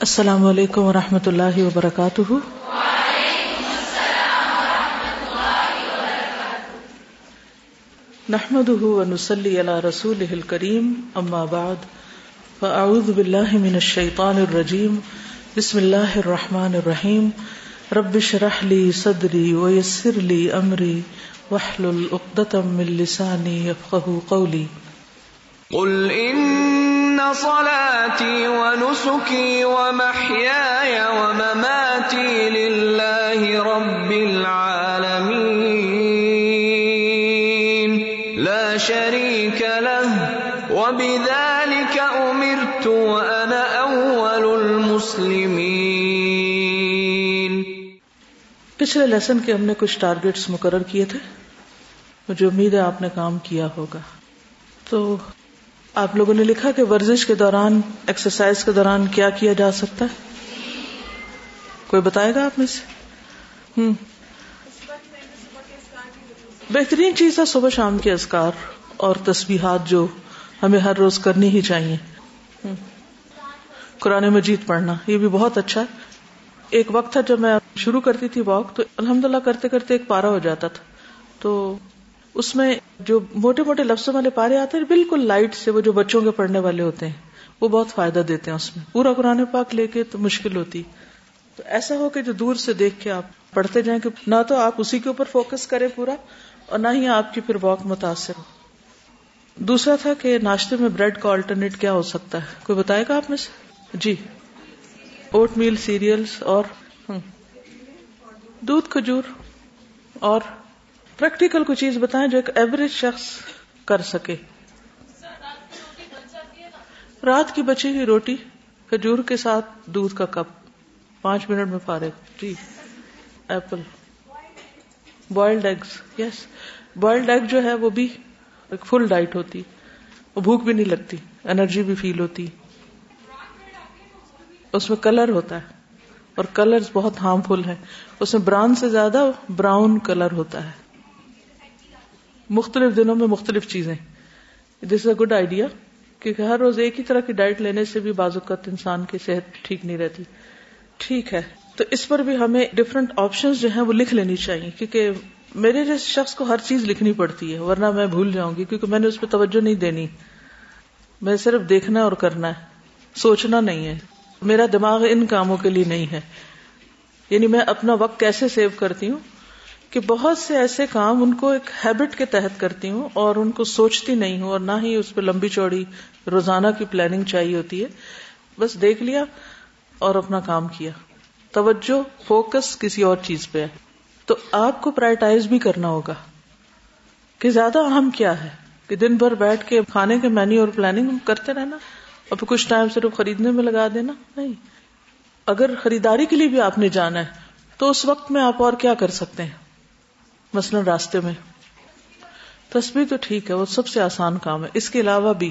السلام علیکم و رحمۃ اللہ وبرکاتہ۔ نحمد ونسلی علی رسول کریم اما بعد، فاعوذ باللہ من الشیطان الرجیم، بسم اللہ الرحمن الرحیم۔ رب شرح لی صدری ویسر لی امری وحلل اقدتم من لسانی یفقہ قولی۔ قل ان صلاتي ونسكي ومحياي ومماتي لله رب العالمين لا شريك له وبذلك امرت وانا اول المسلمين پچھلے لیسن کے ہم نے کچھ ٹارگیٹس مقرر کیے تھے، مجھے امید ہے آپ نے کام کیا ہوگا۔ تو آپ لوگوں نے لکھا کہ ورزش کے دوران ایکسرسائز کے دوران کیا کیا جا سکتا ہے؟ کوئی بتائے گا آپ میں سے؟ ہوں بہترین چیز ہے صبح شام کے اذکار اور تسبیحات جو ہمیں ہر روز کرنی ہی چاہیے۔ قرآن مجید پڑھنا، یہ بھی بہت اچھا ہے۔ ایک وقت تھا جب میں شروع کرتی تھی واک تو الحمد کرتے کرتے ایک پارا ہو جاتا تھا۔ تو اس میں جو موٹے موٹے لفظوں والے پارے آتے ہیں، بالکل لائٹ سے وہ جو بچوں کے پڑھنے والے ہوتے ہیں، وہ بہت فائدہ دیتے ہیں اس میں۔ پورا قرآن پاک لے کے تو مشکل ہوتی۔ تو ایسا ہو کہ جو دور سے دیکھ کے آپ پڑھتے جائیں کہ نہ تو آپ اسی کے اوپر فوکس کریں پورا اور نہ ہی آپ کی پھر واک متاثر ہو۔ دوسرا تھا کہ ناشتے میں بریڈ کا آلٹرنیٹ کیا ہو سکتا ہے؟ کوئی بتائے گا آپ میں سے؟ جی۔ اوٹ میل سیریلس اور دودھ کھجور اور پریکٹیکل کوئی چیز بتائیں جو ایک ایوریج شخص کر سکے۔ رات کی بچی ہوئی روٹی، کھجور کے ساتھ دودھ کا کپ۔ پانچ منٹ میں فارغ۔ جی۔ Apple. Boiled eggs yes. Boiled egg جو ہے وہ بھی ایک فل ڈائٹ ہوتی۔ وہ بھوک بھی نہیں لگتی، انرجی بھی فیل ہوتی۔ اس میں کلر ہوتا ہے۔ اور کلر بہت ہارمفل ہے اس میں براؤن سے زیادہ براؤن کلر ہوتا ہے۔ مختلف دنوں میں مختلف چیزیں۔ دس اے گڈ آئیڈیا کیونکہ ہر روز ایک ہی طرح کی ڈائٹ لینے سے بھی بعض اوقات انسان کی صحت ٹھیک نہیں رہتی۔ ٹھیک ہے۔ تو اس پر بھی ہمیں ڈفرینٹ آپشن جو ہیں وہ لکھ لینی چاہیے کیونکہ میرے جیسے شخص کو ہر چیز لکھنی پڑتی ہے، ورنہ میں بھول جاؤں گی کیونکہ میں نے اس پہ توجہ نہیں دینی۔ میں صرف دیکھنا اور کرنا ہے، سوچنا نہیں ہے۔ میرا دماغ ان کاموں کے لیے نہیں ہے۔ یعنی میں اپنا وقت کیسے سیو کرتی ہوں؟ کہ بہت سے ایسے کام ان کو ایک ہیبٹ کے تحت کرتی ہوں اور ان کو سوچتی نہیں ہوں اور نہ ہی اس پہ لمبی چوڑی روزانہ کی پلاننگ چاہیے ہوتی ہے۔ بس دیکھ لیا اور اپنا کام کیا۔ توجہ فوکس کسی اور چیز پہ ہے۔ تو آپ کو پرائٹائز بھی کرنا ہوگا کہ زیادہ اہم کیا ہے۔ کہ دن بھر بیٹھ کے کھانے کے مینیو اور پلاننگ کرتے رہنا اور پھر کچھ ٹائم صرف خریدنے میں لگا دینا۔ نہیں۔ اگر خریداری کے لیے بھی آپ نے جانا ہے تو اس وقت میں آپ اور کیا کر سکتے ہیں؟ مثلاً راستے میں۔ تصویر تو ٹھیک ہے وہ سب سے آسان کام ہے۔ اس کے علاوہ بھی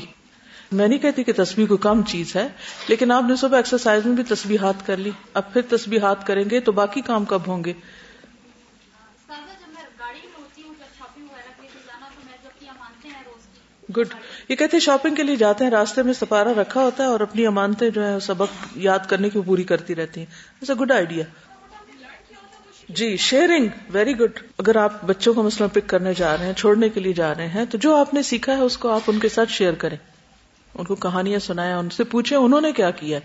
میں نہیں کہتی کہ تصویر کو کم چیز ہے لیکن آپ نے صبح ایکسرسائز میں بھی ہاتھ کر لی۔ اب پھر ہاتھ کریں گے تو باقی کام کب ہوں گے؟ گڈ یہ کہتے شاپنگ کے لیے جاتے ہیں راستے میں سپارا رکھا ہوتا ہے اور اپنی امانتیں جو ہے سبق یاد کرنے کی پوری کرتی رہتی ہیں۔ گڈ آئیڈیا جی شیئرنگ ویری گڈ اگر آپ بچوں کو مسئلہ پک کرنے جا رہے ہیں، چھوڑنے کے لیے جا رہے ہیں، تو جو آپ نے سیکھا ہے اس کو آپ ان کے ساتھ شیئر کریں. ان کو کہانیاں سنائیں، ان سے پوچھیں انہوں نے کیا کیا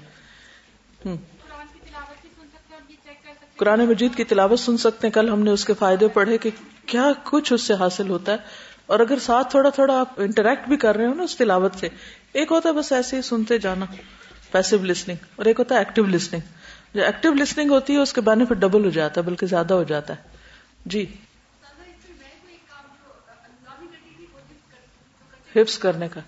قرآن مجید کی تلاوت سن سکتے ہیں. کل ہم نے اس کے فائدے پڑھے کہ کیا کچھ اس سے حاصل ہوتا ہے. اور اگر ساتھ تھوڑا تھوڑا آپ انٹریکٹ بھی کر رہے ہو نا اس تلاوت سے، ایک ہوتا ہے بس ایسے ہی سنتے جانا. پیسو لسننگ اور ایک ہوتا ہے ایکٹیو لسننگ جو ایکٹیو لسننگ ہوتی ہے، اس کے بینیفٹ ڈبل ہو جاتا ہے، بلکہ زیادہ ہو جاتا ہے۔ جی۔ ہپس کرنے کا۔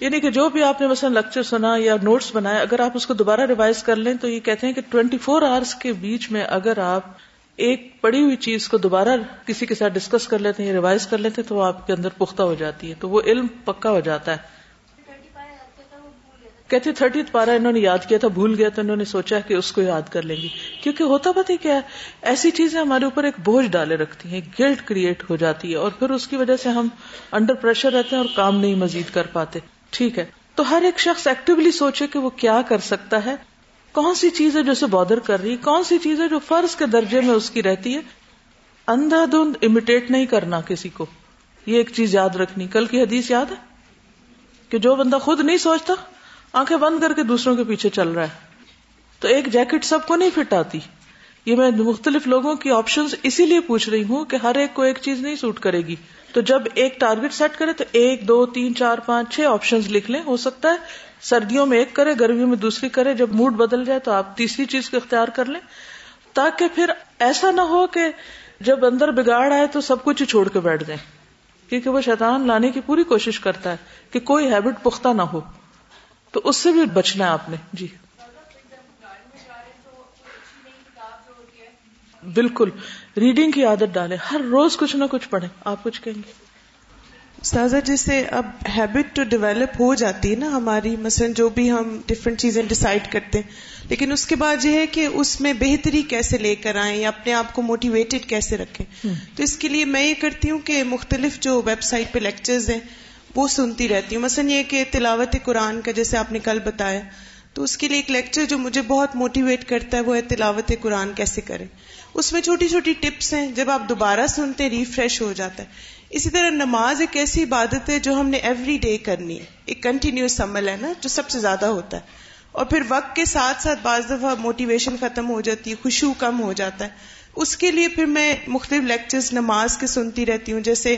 یعنی کہ جو بھی آپ نے مثلا لیکچر سنا یا نوٹس بنایا اگر آپ اس کو دوبارہ ریوائز کر لیں، تو یہ کہتے ہیں کہ ٹوینٹی فور آورس کے بیچ میں اگر آپ ایک پڑی ہوئی چیز کو دوبارہ کسی کے ساتھ ڈسکس کر لیتے ہیں یا ریوائز کر لیتے ہیں، تو وہ آپ کے اندر پختہ ہو جاتی ہے، تو وہ علم پکا ہو جاتا ہے۔ کہتے تھرٹی پارا انہوں نے یاد کیا تھا، بھول گیا تو انہوں نے سوچا کہ اس کو یاد کر لیں گی کیونکہ ہوتا پتہ کیا ہے، ایسی چیزیں ہمارے اوپر ایک بوجھ ڈالے رکھتی ہیں گلٹ کریٹ ہو جاتی ہے، اور پھر اس کی وجہ سے ہم انڈر پریشر رہتے ہیں اور کام نہیں مزید کر پاتے۔ ٹھیک ہے۔ تو ہر ایک شخص ایکٹیولی سوچے کہ وہ کیا کر سکتا ہے، کون سی چیز ہے جو اسے بادر کر رہی ہے، کون سی چیز ہے جو فرض کے درجے میں اس کی رہتی ہے۔ اندھا دھند امیٹیٹ نہیں کرنا کسی کو۔ یہ ایک چیز یاد رکھنی۔ کل کی حدیث یاد ہے کہ جو بندہ خود نہیں سوچتا آنکھیں بند کر کے دوسروں کے پیچھے چل رہا ہے۔ تو ایک جیکٹ سب کو نہیں فٹ آتی۔ یہ میں مختلف لوگوں کی آپشن اسی لیے پوچھ رہی ہوں کہ ہر ایک کو ایک چیز نہیں سوٹ کرے گی۔ تو جب ایک ٹارگیٹ سیٹ کرے تو ایک، دو، تین، چار، پانچ، چھ آپشن لکھ لیں۔ ہو سکتا ہے سردیوں میں ایک کرے، گرمیوں میں دوسری کرے۔ جب موڈ بدل جائے تو آپ تیسری چیز کو اختیار کر لیں۔ تاکہ پھر ایسا نہ ہو کہ جب اندر بگاڑ آئے تو سب کچھ چھوڑ کے بیٹھ جائیں۔ کیونکہ وہ شیطان لانے کی پوری کوشش کرتا ہے کہ کوئی ہیبٹ پختہ نہ ہو۔ تو اس سے بھی بچنا ہے آپ نے جی۔ بالکل۔ ریڈنگ کی عادت ڈالے ہر روز کچھ نہ کچھ پڑھیں۔ آپ کچھ کہیں گے؟ سازا جیسے اب ہیبٹ تو ڈیولپ ہو جاتی ہے نا ہماری۔ مثلا جو بھی ہم ڈفرینٹ چیزیں ڈسائڈ کرتے ہیں۔ لیکن اس کے بعد یہ ہے کہ اس میں بہتری کیسے لے کر آئیں یا اپنے آپ کو موٹیویٹڈ کیسے رکھیں۔ تو اس کے لیے میں یہ کرتی ہوں کہ مختلف جو ویب سائٹ پہ لیکچرز ہیں وہ سنتی رہتی ہوں۔ مثلا یہ کہ تلاوت قرآن کا جیسے آپ نے کل بتایا، تو اس کے لیے ایک لیکچر جو مجھے بہت موٹیویٹ کرتا ہے، وہ ہے تلاوت قرآن کیسے کریں۔ اس میں چھوٹی چھوٹی ٹپس ہیں، جب آپ دوبارہ سنتے ریفریش ہو جاتا ہے۔ اسی طرح نماز ایک ایسی عبادت ہے جو ہم نے ایوری ڈے کرنی ہے۔ ایک کنٹینیوس عمل ہے نا، جو سب سے زیادہ ہوتا ہے۔ اور پھر وقت کے ساتھ ساتھ بعض دفعہ موٹیویشن ختم ہو جاتی ہے، خوشبو کم ہو جاتا ہے۔ اس کے لیے پھر میں مختلف لیکچرز نماز کے سنتی رہتی ہوں، جیسے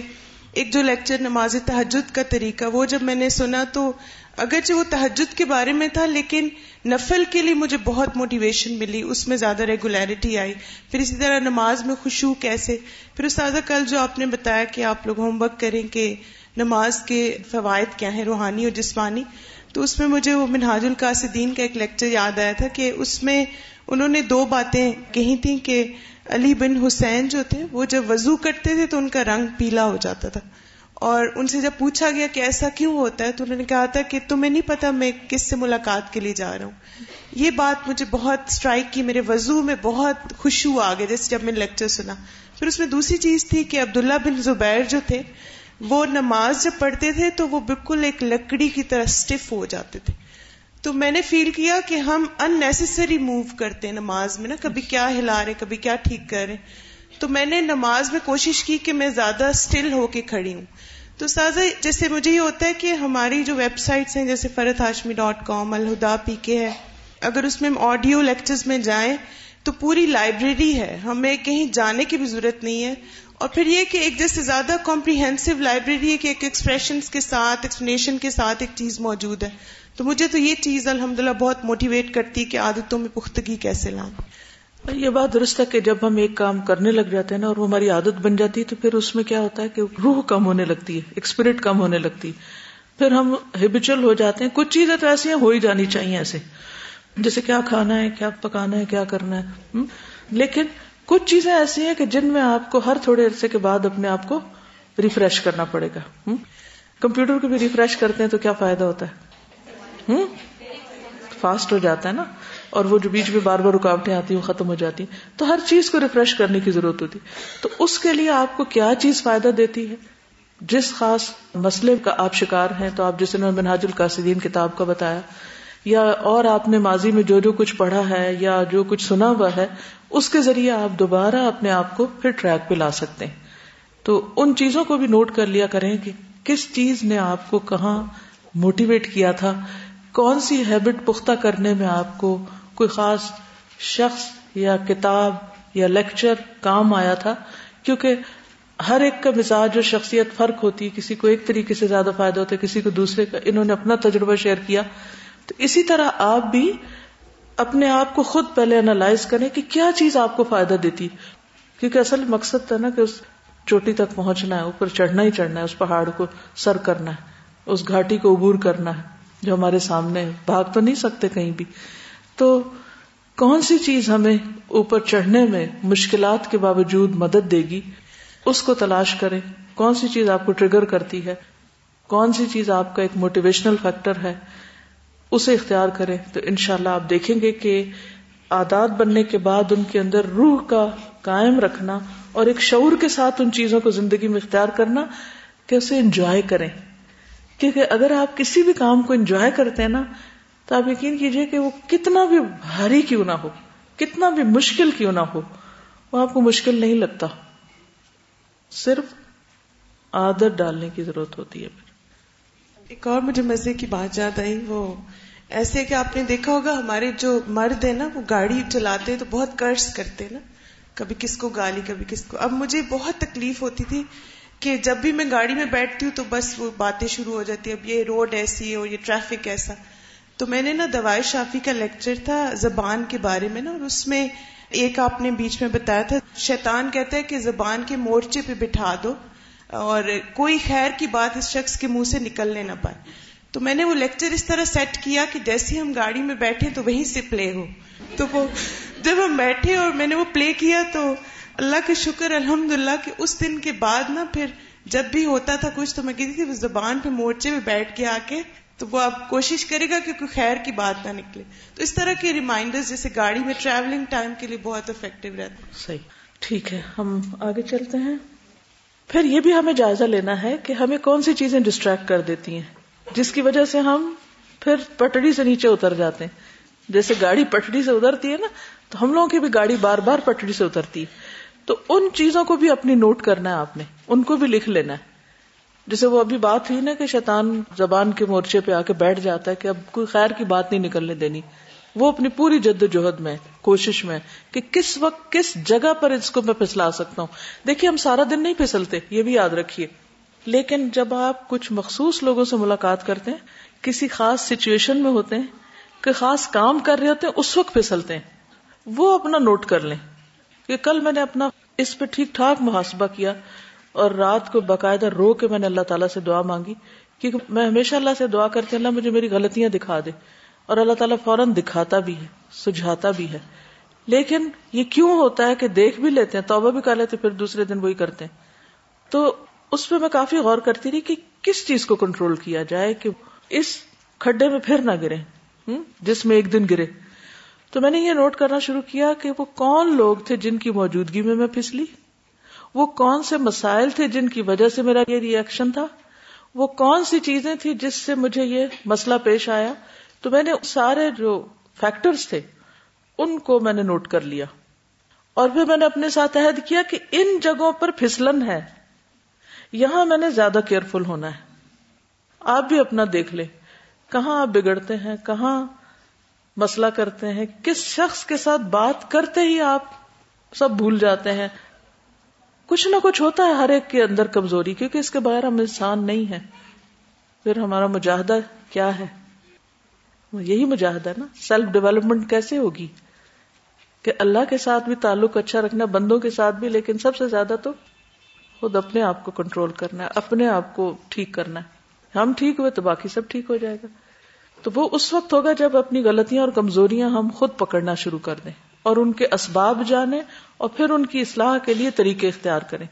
ایک جو لیکچر نماز تحجد کا طریقہ، وہ جب میں نے سنا تو اگرچہ وہ تحجد کے بارے میں تھا، لیکن نفل کے لیے مجھے بہت موٹیویشن ملی، اس میں زیادہ ریگولیرٹی آئی۔ پھر اسی طرح نماز میں خوشبو کیسے؟ پھر استاذہ، کل جو آپ نے بتایا کہ آپ لوگ ہوم ورک کریں کہ نماز کے فوائد کیا ہیں، روحانی اور جسمانی، تو اس میں مجھے وہ منہاج القاصدین کا ایک لیکچر یاد آیا تھا کہ اس میں انہوں نے دو باتیں کہی تھیں کہ علی بن حسین جو تھے، وہ جب وضو کرتے تھے تو ان کا رنگ پیلا ہو جاتا تھا۔ اور ان سے جب پوچھا گیا کہ ایسا کیوں ہوتا ہے، تو انہوں نے کہا تھا کہ تمہیں نہیں پتا میں کس سے ملاقات کے لیے جا رہا ہوں۔ یہ بات مجھے بہت اسٹرائک کی، میرے وضو میں بہت خوشبو آ گئے جیسے جب میں نے لیکچر سنا۔ پھر اس میں دوسری چیز تھی کہ عبداللہ بن زبیر جو تھے، وہ نماز جب پڑھتے تھے تو وہ بالکل ایک لکڑی کی طرح اسٹف ہو جاتے تھے۔ تو میں نے فیل کیا کہ ہم ان نیسری موو کرتے ہیں نماز میں نا، کبھی کیا ہلا رہے کبھی کیا ٹھیک کر رہے تو میں نے نماز میں کوشش کی کہ میں زیادہ اسٹل ہو کے کھڑی ہوں۔ تو سازا، جیسے مجھے یہ ہوتا ہے کہ ہماری جو ویب سائٹس ہیں، جیسے فرت ہاشمی ڈاٹ کام الہدا پی کے ہے۔ اگر اس میں ہم آڈیو لیکچرز میں جائیں تو پوری لائبریری ہے۔ ہمیں کہیں جانے کی بھی ضرورت نہیں ہے۔ اور پھر یہ کہ ایک جیسے زیادہ کمپریہنسو لائبریری ہے کہ ایک ایکسپریشن کے ساتھ ایکسپلینیشن کے ساتھ ایک چیز موجود ہے۔ تو مجھے تو یہ چیز الحمد بہت موٹیویٹ کرتی کہ عادتوں میں پختگی کیسے لائیں۔ یہ بات درست ہے کہ جب ہم ایک کام کرنے لگ جاتے ہیں نا اور وہ ہماری عادت بن جاتی ہے تو پھر اس میں کیا ہوتا ہے کہ روح کم ہونے لگتی ہے ایکسپرٹ کم ہونے لگتی ہے۔ پھر ہم ہیبیچل ہو جاتے ہیں، کچھ چیزیں تو ایسی ہیں، ہو ہی جانی چاہیے ایسے۔ جیسے کیا کھانا ہے، کیا پکانا ہے، کیا کرنا ہے۔ لیکن کچھ چیزیں ایسی ہیں کہ جن میں آپ کو ہر تھوڑے عرصے کے بعد اپنے آپ کو ریفریش کرنا پڑے گا۔ کمپیوٹر کو بھی ریفریش کرتے ہیں تو کیا فائدہ ہوتا ہے؟ فاسٹ ہو جاتا ہے نا؟ اور وہ جو بیچ میں بار بار رکاوٹیں آتی ہیں، وہ ختم ہو جاتی ہیں۔ تو ہر چیز کو ریفریش کرنے کی ضرورت ہوتی تو اس کے لیے آپ کو کیا چیز فائدہ دیتی ہے؟ جس خاص مسئلے کا آپ شکار ہیں، تو آپ جس نے منہاج القاصدین کتاب کا بتایا، یا اور آپ نے ماضی میں جو جو کچھ پڑھا ہے، یا جو کچھ سنا ہوا ہے، اس کے ذریعے آپ دوبارہ اپنے آپ کو پھر ٹریک پہ لا سکتے ہیں۔ تو ان چیزوں کو بھی نوٹ کر لیا کریں کہ کس چیز نے آپ کو کہاں موٹیویٹ کیا تھا؟ کون سی ہیبٹ پختہ کرنے میں آپ کو کوئی خاص شخص یا کتاب یا لیکچر کام آیا تھا؟ کیونکہ ہر ایک کا مزاج اور شخصیت فرق ہوتی ہے، کسی کو ایک طریقے سے زیادہ فائدہ ہوتا ہے، کسی کو دوسرے کا، انہوں نے اپنا تجربہ شیئر کیا۔ تو اسی طرح آپ بھی اپنے آپ کو خود پہلے انالائز کریں کہ کیا چیز آپ کو فائدہ دیتی۔ کیونکہ اصل مقصد تھا نا کہ اس چوٹی تک پہنچنا ہے، اوپر چڑھنا ہی چڑھنا ہے، اس پہاڑ کو سر کرنا ہے، اس گھاٹی کو عبور کرنا ہے۔ جو ہمارے سامنے بھاگ تو نہیں سکتے کہیں بھی۔ تو کون سی چیز ہمیں اوپر چڑھنے میں مشکلات کے باوجود مدد دے گی؟ اس کو تلاش کریں۔ کون سی چیز آپ کو ٹریگر کرتی ہے؟ کون سی چیز آپ کا ایک موٹیویشنل فیکٹر ہے؟ اسے اختیار کریں۔ تو انشاءاللہ اللہ آپ دیکھیں گے کہ عادات بننے کے بعد ان کے اندر روح کا قائم رکھنا اور ایک شعور کے ساتھ ان چیزوں کو زندگی میں اختیار کرنا کہ اسے انجوائے کریں۔ کیونکہ اگر آپ کسی بھی کام کو انجوائے کرتے ہیں نا، تو آپ یقین کیجیے کہ وہ کتنا بھی بھاری کیوں نہ ہو، کتنا بھی مشکل کیوں نہ ہو، وہ آپ کو مشکل نہیں لگتا۔ صرف عادت ڈالنے کی ضرورت ہوتی ہے پھر۔ ایک اور مجھے مزے کی بات یاد آئی، وہ ایسے کہ آپ نے دیکھا ہوگا، ہمارے جو مرد ہیں نا، وہ گاڑی چلاتے تو بہت کرس کرتے نا، کبھی کس کو گالی، کبھی کس کو۔ اب مجھے بہت تکلیف ہوتی تھی کہ جب بھی میں گاڑی میں بیٹھتی ہوں تو بس وہ باتیں شروع ہو جاتی اب یہ روڈ ایسی ہے اور یہ ٹریفک ایسا۔ تو میں نے نا دوائی شافی کا لیکچر تھا زبان کے بارے میں نا، اور اس میں ایک آپ نے بیچ میں بتایا تھا، شیطان کہتا ہے کہ زبان کے مورچے پہ بٹھا دو، اور کوئی خیر کی بات اس شخص کے منہ سے نکلنے نہ پائے۔ تو میں نے وہ لیکچر اس طرح سیٹ کیا کہ جیسے ہم گاڑی میں بیٹھے تو وہیں سے پلے ہو۔ تو وہ جب ہم بیٹھے اور میں نے وہ پلے کیا تو اللہ کا شکر الحمد للہ کہ اس دن کے بعد نا پھر جب بھی ہوتا تھا کچھ تو میں کہتی تھی زبان پہ مورچے میں بیٹھ کے آ کے تو وہ آپ کوشش کرے گا کہ کوئی خیر کی بات نہ نکلے۔ تو اس طرح کے ریمائنڈر جیسے گاڑی میں ٹریولنگ ٹائم کے لیے بہت افیکٹو رہتے صحیح۔ ٹھیک ہے، ہم آگے چلتے ہیں۔ پھر یہ بھی ہمیں جائزہ لینا ہے کہ ہمیں کون سی چیزیں ڈسٹریکٹ کر دیتی ہیں، جس کی وجہ سے ہم پھر پٹڑی سے نیچے اتر جاتے ہیں۔ جیسے گاڑی پٹڑی سے اترتی ہے نا، تو ہم لوگوں کی بھی گاڑی بار بار پٹڑی سے اترتی ہے۔ تو ان چیزوں کو بھی اپنی نوٹ کرنا ہے آپ نے، ان کو بھی لکھ لینا ہے۔ جیسے وہ ابھی بات ہوئی نا کہ شیطان زبان کے مورچے پہ آ کے بیٹھ جاتا ہے کہ اب کوئی خیر کی بات نہیں نکلنے دینی۔ وہ اپنی پوری جد و جہد میں، کوشش میں کہ کس وقت، کس جگہ پر اس کو میں پھسلا سکتا ہوں۔ دیکھیے ہم سارا دن نہیں پھسلتے، یہ بھی یاد رکھیے۔ لیکن جب آپ کچھ مخصوص لوگوں سے ملاقات کرتے ہیں، کسی خاص سچویشن میں ہوتے ہیں، کہ خاص کام کر رہے ہوتے ہیں، اس وقت پھسلتے ہیں۔ وہ اپنا نوٹ کر لیں۔ کہ کل میں نے اپنا اس پہ ٹھیک ٹھاک محاسبہ کیا اور رات کو باقاعدہ رو کے میں نے اللہ تعالیٰ سے دعا مانگی کیونکہ میں ہمیشہ اللہ سے دعا کرتی اللہ مجھے میری غلطیاں دکھا دے اور اللہ تعالیٰ فوراً دکھاتا بھی ہے، سجھاتا بھی ہے۔ لیکن یہ کیوں ہوتا ہے کہ دیکھ بھی لیتے ہیں، توبہ بھی کر لیتے پھر دوسرے دن وہی کرتے ہیں۔ تو اس پہ میں کافی غور کرتی رہی کہ کس چیز کو کنٹرول کیا جائے کہ اس کھڈے میں پھر نہ گرے جس میں ایک دن گرے۔ تو میں نے یہ نوٹ کرنا شروع کیا کہ وہ کون لوگ تھے جن کی موجودگی میں میں پھسلی؟ وہ کون سے مسائل تھے جن کی وجہ سے میرا یہ ریئیکشن تھا؟ وہ کون سی چیزیں تھی جس سے مجھے یہ مسئلہ پیش آیا؟ تو میں نے سارے جو فیکٹرز تھے، ان کو میں نے نوٹ کر لیا۔ اور پھر میں نے اپنے ساتھ عہد کیا کہ ان جگہوں پر پھسلن ہے۔ یہاں میں نے زیادہ کیئرفل ہونا ہے۔ آپ بھی اپنا دیکھ لیں۔ کہاں آپ بگڑتے ہیں؟ کہاں مسئلہ کرتے ہیں، کس شخص کے ساتھ بات کرتے ہی آپ سب بھول جاتے ہیں؟ کچھ نہ کچھ ہوتا ہے ہر ایک کے اندر کمزوری، کیونکہ اس کے بغیر ہم انسان نہیں ہے پھر ہمارا مجاہدہ کیا ہے؟ یہی مجاہدہ نا۔ سیلف ڈیولپمنٹ کیسے ہوگی؟ کہ اللہ کے ساتھ بھی تعلق اچھا رکھنا، بندوں کے ساتھ بھی، لیکن سب سے زیادہ تو خود اپنے آپ کو کنٹرول کرنا ہے، اپنے آپ کو ٹھیک کرنا ہے۔ ہم ٹھیک ہوئے تو باقی سب ٹھیک ہو جائے گا۔ تو وہ اس وقت ہوگا جب اپنی غلطیاں اور کمزوریاں ہم خود پکڑنا شروع کر دیں اور ان کے اسباب جانے اور پھر ان کی اصلاح کے لیے طریقے اختیار کریں۔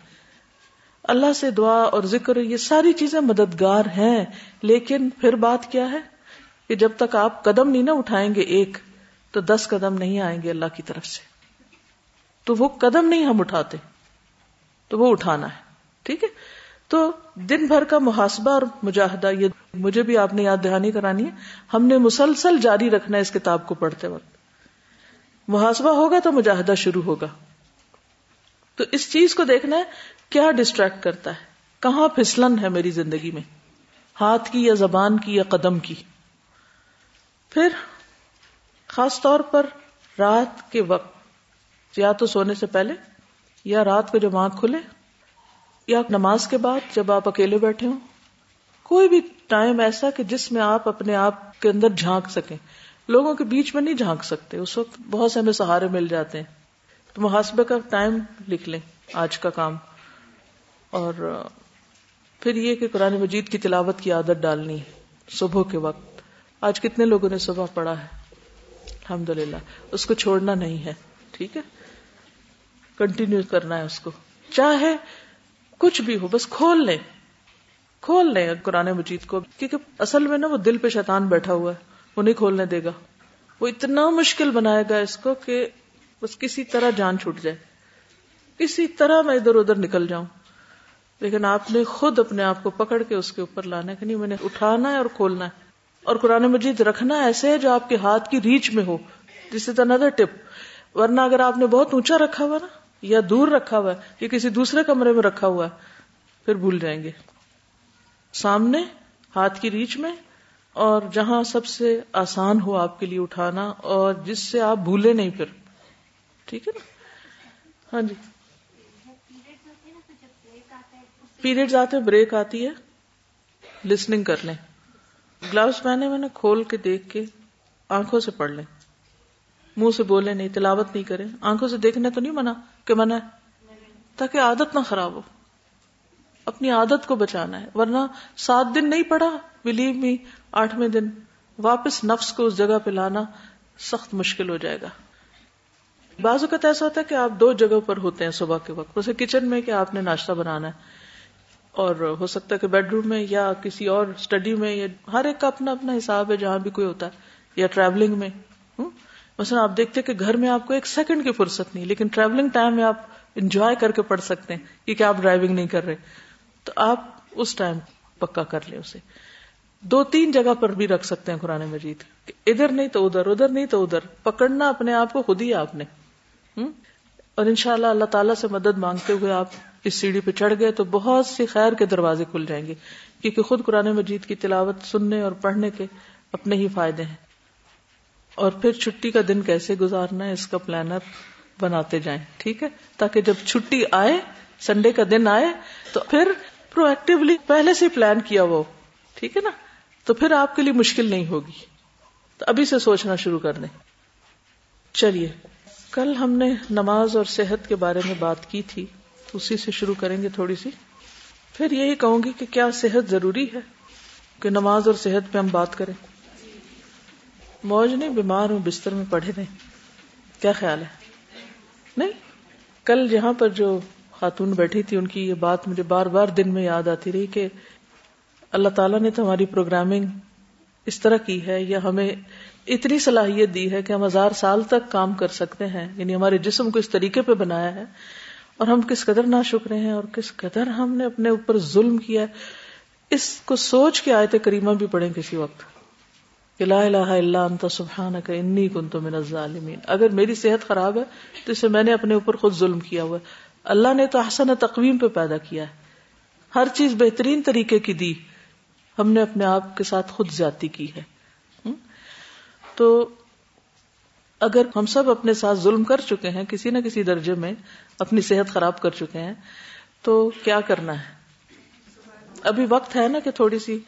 اللہ سے دعا اور ذکر، یہ ساری چیزیں مددگار ہیں، لیکن پھر بات کیا ہے؟ کہ جب تک آپ قدم نہیں نہ اٹھائیں گے ایک، تو دس قدم نہیں آئیں گے اللہ کی طرف سے۔ تو وہ قدم نہیں ہم اٹھاتے، تو وہ اٹھانا ہے، ٹھیک ہے؟ تو دن بھر کا محاسبہ اور مجاہدہ، یہ مجھے بھی آپ نے یاد دہانی کرانی ہے۔ ہم نے مسلسل جاری رکھنا ہے اس کتاب کو پڑھتے وقت۔ محاسبہ ہوگا تو مجاہدہ شروع ہوگا۔ تو اس چیز کو دیکھنا ہے، کیا ڈسٹریکٹ کرتا ہے؟ کہاں پھسلن ہے میری زندگی میں؟ ہاتھ کی یا زبان کی یا قدم کی؟ پھر خاص طور پر رات کے وقت، یا تو سونے سے پہلے، یا رات کو جب آنکھ کھلے یا نماز کے بعد جب آپ اکیلے بیٹھے ہوں؟ کوئی بھی ٹائم ایسا کہ جس میں آپ اپنے آپ کے اندر جھانک سکیں۔ لوگوں کے بیچ میں نہیں جھانک سکتے، اس وقت بہت سے ہمیں سہارے مل جاتے ہیں۔ تو محاسبے کا ٹائم لکھ لیں آج کا کام۔ اور پھر یہ کہ قرآن مجید کی تلاوت کی عادت ڈالنی صبح کے وقت۔ آج کتنے لوگوں نے صبح پڑھا ہے؟ الحمد للہ اس کو چھوڑنا نہیں ہے، ٹھیک ہے؟ کنٹینیو کرنا ہے اس کو۔ چاہے کچھ بھی ہو، بس کھول لیں۔ کھول لیں قرآن مجید کو، کیونکہ اصل میں نا وہ دل پہ شیطان بیٹھا ہوا ہے، وہ نہیں کھولنے دے گا۔ وہ اتنا مشکل بنائے گا اس کو کہ بس کسی طرح جان چھوٹ جائے۔ کسی طرح میں ادھر ادھر نکل جاؤں۔ لیکن آپ نے خود اپنے آپ کو پکڑ کے اس کے اوپر لانا ہے کہ نہیں، میں نے اٹھانا ہے اور کھولنا ہے۔ اور قرآن مجید رکھنا ایسے ہے جو آپ کے ہاتھ کی ریچ میں ہو۔ جس از اندر ٹپ ورنہ اگر آپ نے بہت اونچا رکھا ہوا نا یا دور رکھا ہوا ہے، یا کسی دوسرے کمرے میں رکھا ہوا ہے، پھر بھول جائیں گے۔ سامنے، ہاتھ کی ریچ میں، اور جہاں سب سے آسان ہو آپ کے لیے اٹھانا، اور جس سے آپ بھولے نہیں پھر۔ ٹھیک ہے نا؟ ہاں جی۔ پیریڈ آتے ہیں، بریک آتی ہے۔ لسننگ کر لیں۔ گلاوز پہنے میں نے کھول کے دیکھ کے آنکھوں سے پڑھ لیں۔ منہ سے بولے نہیں، تلاوت نہیں کریں آنکھوں سے دیکھنے تو نہیں منع کہ منع تاکہ عادت نہ خراب ہو۔ اپنی عادت کو بچانا ہے۔ ورنہ سات دن نہیں پڑا بلیو می آٹھویں دن واپس نفس کو اس جگہ پہ لانا سخت مشکل ہو جائے گا۔ بعض اوقات ایسا ہوتا ہے کہ آپ دو جگہ پر ہوتے ہیں صبح کے وقت۔ اسے کچن میں کہ آپ نے ناشتہ بنانا ہے۔ اور ہو سکتا ہے کہ بیڈ روم میں یا کسی اور اسٹڈی میں یا ہر ایک کا اپنا اپنا حساب ہے جہاں بھی کوئی ہوتا ہے۔ یا ٹریولنگ میں۔ مثلا آپ دیکھتے کہ گھر میں آپ کو ایک سیکنڈ کی فرصت نہیں، لیکن ٹریولنگ ٹائم میں آپ انجوائے کر کے پڑھ سکتے ہیں کیونکہ آپ ڈرائیونگ نہیں کر رہے۔ تو آپ اس ٹائم پکا کر لیں اسے۔ دو تین جگہ پر بھی رکھ سکتے ہیں قرآن مجید۔ ادھر نہیں تو ادھر ادھر نہیں تو ادھر۔ پکڑنا اپنے آپ کو خود ہی آپ نے۔ اور انشاءاللہ اللہ تعالیٰ سے مدد مانگتے ہوئے آپ اس سیڑھی پہ چڑھ گئے تو بہت سی خیر کے دروازے کھل جائیں گے۔ کیونکہ خود قرآن مجید کی تلاوت سننے اور پڑھنے کے اپنے ہی فائدے ہیں۔ اور پھر چھٹی کا دن کیسے گزارنا ہے اس کا پلانر بناتے جائیں، ٹھیک ہے؟ تاکہ جب چھٹی آئے سنڈے کا دن آئے، تو پھر پرو ایکٹیولی پہلے سے پلان کیا وہ، ٹھیک ہے نا؟ تو پھر آپ کے لیے مشکل نہیں ہوگی۔ تو ابھی سے سوچنا شروع کر دیں۔ چلیے، کل ہم نے نماز اور صحت کے بارے میں بات کی تھی اسی سے شروع کریں گے تھوڑی سی۔ پھر یہی کہوں گی کہ کیا صحت ضروری ہے؟ کہ نماز اور صحت پہ ہم بات کریں۔ موج نہیں، بیمار ہوں، بستر میں پڑھے رہے کیا خیال ہے؟ نہیں۔ کل جہاں پر جو خاتون بیٹھی تھی، ان کی یہ بات مجھے بار بار دن میں یاد آتی رہی کہ اللہ تعالیٰ نے تو ہماری پروگرامنگ اس طرح کی ہے، یا ہمیں اتنی صلاحیت دی ہے کہ ہم ہزار سال تک کام کر سکتے ہیں۔ یعنی ہمارے جسم کو اس طریقے پہ بنایا ہے۔ اور ہم کس قدر نہ شکرے ہیں اور کس قدر ہم نے اپنے اوپر ظلم کیا ہے۔ اس کو سوچ کے آئے تھے کریمہ بھی پڑھیں کسی وقت۔ کہ لا الہ الا انت سبحانک انی کنت من الظالمین۔ اگر میری صحت خراب ہے تو اسے میں نے اپنے اوپر خود ظلم کیا ہوا ہے۔ اللہ نے تو حسن تقویم پہ پیدا کیا ہے۔ ہر چیز بہترین طریقے کی دی۔ ہم نے اپنے آپ کے ساتھ خود زیادتی کی ہے۔ تو اگر ہم سب اپنے ساتھ ظلم کر چکے ہیں، کسی نہ کسی درجے میں اپنی صحت خراب کر چکے ہیں، تو کیا کرنا ہے؟ ابھی وقت ہے نا کہ تھوڑی سی